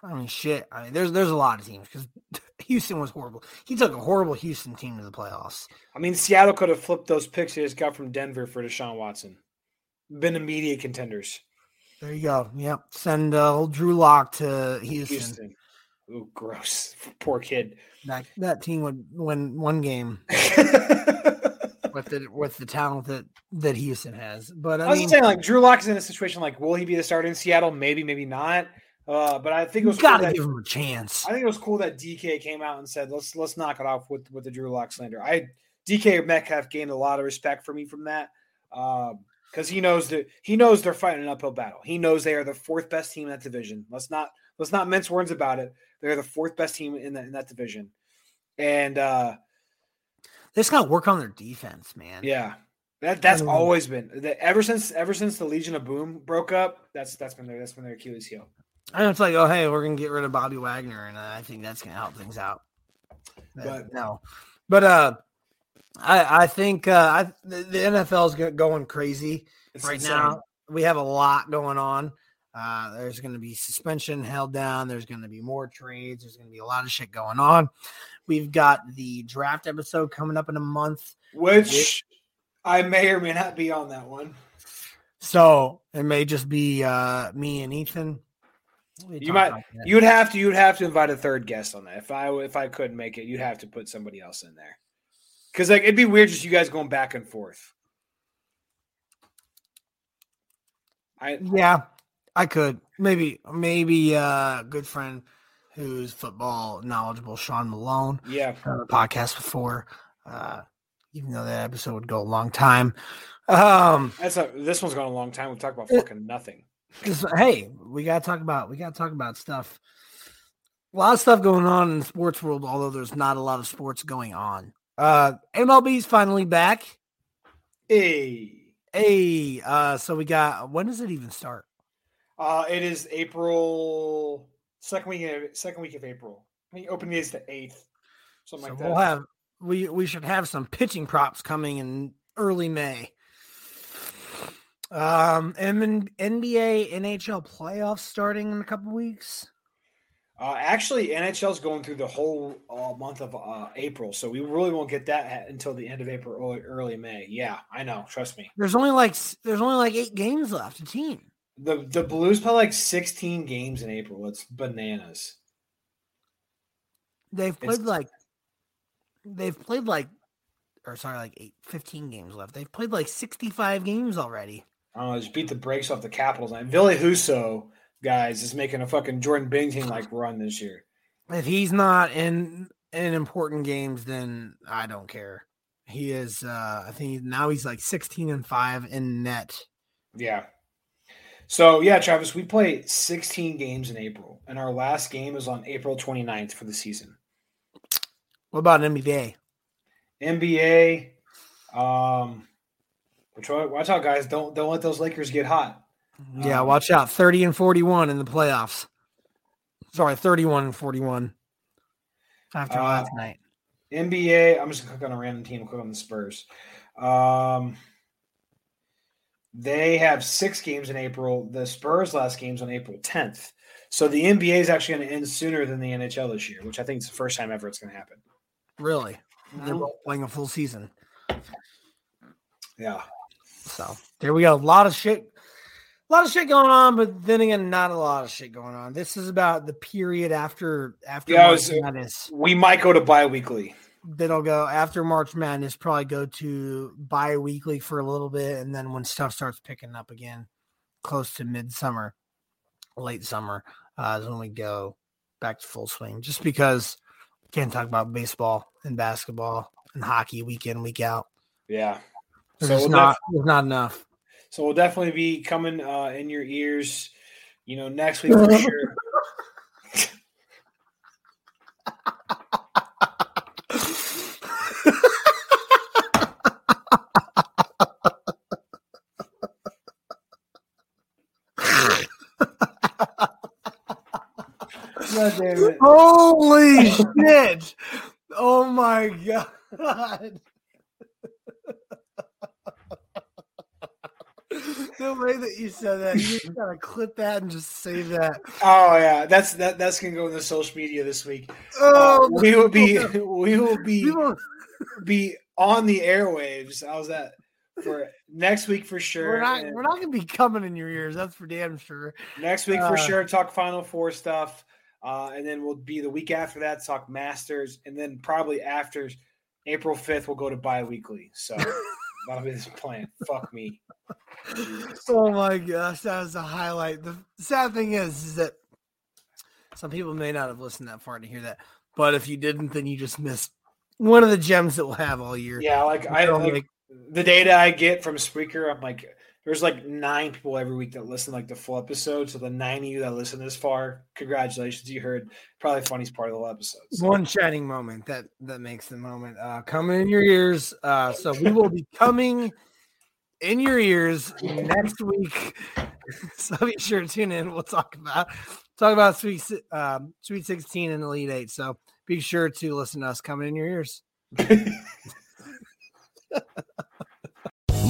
I mean, shit. I mean, there's there's a lot of teams because <laughs> Houston was horrible. He took a horrible Houston team to the playoffs. I mean, Seattle could have flipped those picks they just got from Denver for Deshaun Watson. Been immediate contenders. There you go. Yep. Send uh, old Drew Lock to Houston. Houston. Ooh, gross. <laughs> Poor kid. That that team would win one game <laughs> with the with the talent that that Houston has. But I, I was mean, saying, like Drew Lock is in a situation like, will he be the starter in Seattle? Maybe, maybe not. Uh, but I think it was got to cool give him a chance. I think it was cool that DK came out and said, "Let's let's knock it off with with the Drew Lock slander." I DK Metcalf gained a lot of respect for me from that because he knows that he knows they're fighting an uphill battle. He knows they are the fourth best team in that division. Let's not let's not mince words about it. They're the fourth best team in that in that division, and uh, They just got to work on their defense, man. yeah, that that's always been that ever since ever since the Legion of Boom broke up. That's that's been their that's been their Achilles heel. And it's like, oh hey, we're gonna get rid of Bobby Wagner, and uh, I think that's gonna help things out. But, But- no, but uh, I I think uh, I the, the NFL is going crazy right insane. now. We have a lot going on. Uh, there's going to be suspension held down. There's going to be more trades. There's going to be a lot of shit going on. We've got the draft episode coming up in a month. which I may or may not be on that one. So it may just be uh, me and Ethan. You might you'd have to you'd have to invite a third guest on that. If I if I couldn't make it, you'd have to put somebody else in there. Cause like it'd be weird just you guys going back and forth. I Yeah, I could maybe maybe uh, good friend who's football knowledgeable, Sean Malone. Yeah. on the podcast before. Uh, even though that episode would go a long time. Um, that's a this one's gone a long time. We talk about fucking nothing. hey, we gotta talk about we gotta talk about stuff. A lot of stuff going on in the sports world, although there's not a lot of sports going on. Uh, MLB's finally back. Hey. Hey, uh, so we got when does it even start? Uh it is April second week of second week of April. I think opening is the eighth. Something So like that. we'll have we we should have some pitching props coming in early May. Um, and then NBA, NHL playoffs starting in a couple weeks. Uh, actually, NHL's going through the whole uh, month of uh, April, so we really won't get that until the end of April, early, early May. Yeah, I know. Trust me. There's only like there's only like eight games left a team. The The Blues play like 16 games in April. It's bananas. They've played It's- like they've played like or sorry, like eight, 15 games left. They've played like 65 games already. I don't know. Just beat the brakes off the Capitals. And Billy Husso, guys, is making a fucking Jordan Binnington <sighs> like run this year. If he's not in in important games, then I don't care. He is uh I think now he's like 16 and 5 in net. Yeah. So yeah, Travis, we play 16 games in April, and our last game is on April 29th for the season. What about NBA? NBA. Um, which watch out, guys! Don't don't let those Lakers get hot. Yeah, Um, watch out. 30 and 41 in the playoffs. Sorry, 31 and 41 after Uh, last night. NBA. I'm just gonna click on a random team. Click on the Spurs. Um, they have six games in April. The Spurs last game's on April 10th. So the NBA is actually going to end sooner than the NHL this year, which I think is the first time ever it's going to happen. Really? They're both playing a full season. Yeah. So there we go. A lot of shit. A lot of shit going on, but then again, not a lot of shit going on. This is about the period after after Yeah, was- we might go to bi-weekly. That'll go after March Madness. Probably go to bi-weekly for a little bit, and then when stuff starts picking up again, close to midsummer, late summer, uh, is when we go back to full swing. Just because we can't talk about baseball and basketball and hockey week in week out. Yeah. There's So just we'll not def- there's not enough. So we'll definitely be coming uh, in your ears, you know, next week for sure. God damn it. Holy <laughs> shit! Oh my god! the way that you said that, you just gotta clip that and just say that. Oh yeah, that's that. That's gonna go in the social media this week. Oh, Uh, we will be <laughs> we will be <laughs> People- be on the airwaves. How's that for next week for sure? We're not and we're not gonna be coming in your ears. That's for damn sure. next week Uh, for sure. Talk Final Four stuff, uh, and then we'll be the week after that. Talk Masters, and then probably after April fifth, we'll go to bi-weekly. So <laughs> that'll be the plan. Fuck me. <laughs> Oh my gosh, that was a highlight. The sad thing is, is that some people may not have listened that far to hear that, but if you didn't, then you just missed one of the gems that we'll have all year. Yeah, like I like, like, the data I get from Spreaker, I'm like, there's like nine people every week that listen like the full episode. So the nine of you that listen this far, congratulations, you heard probably the funniest part of the whole episode. So- one shining moment that that makes the moment uh coming in your ears. Uh so we will be coming in your ears next week. <laughs> so be sure to tune in. We'll talk about talk about sweet um sweet 16 and elite eight. So be sure to listen to us coming in your ears. <laughs>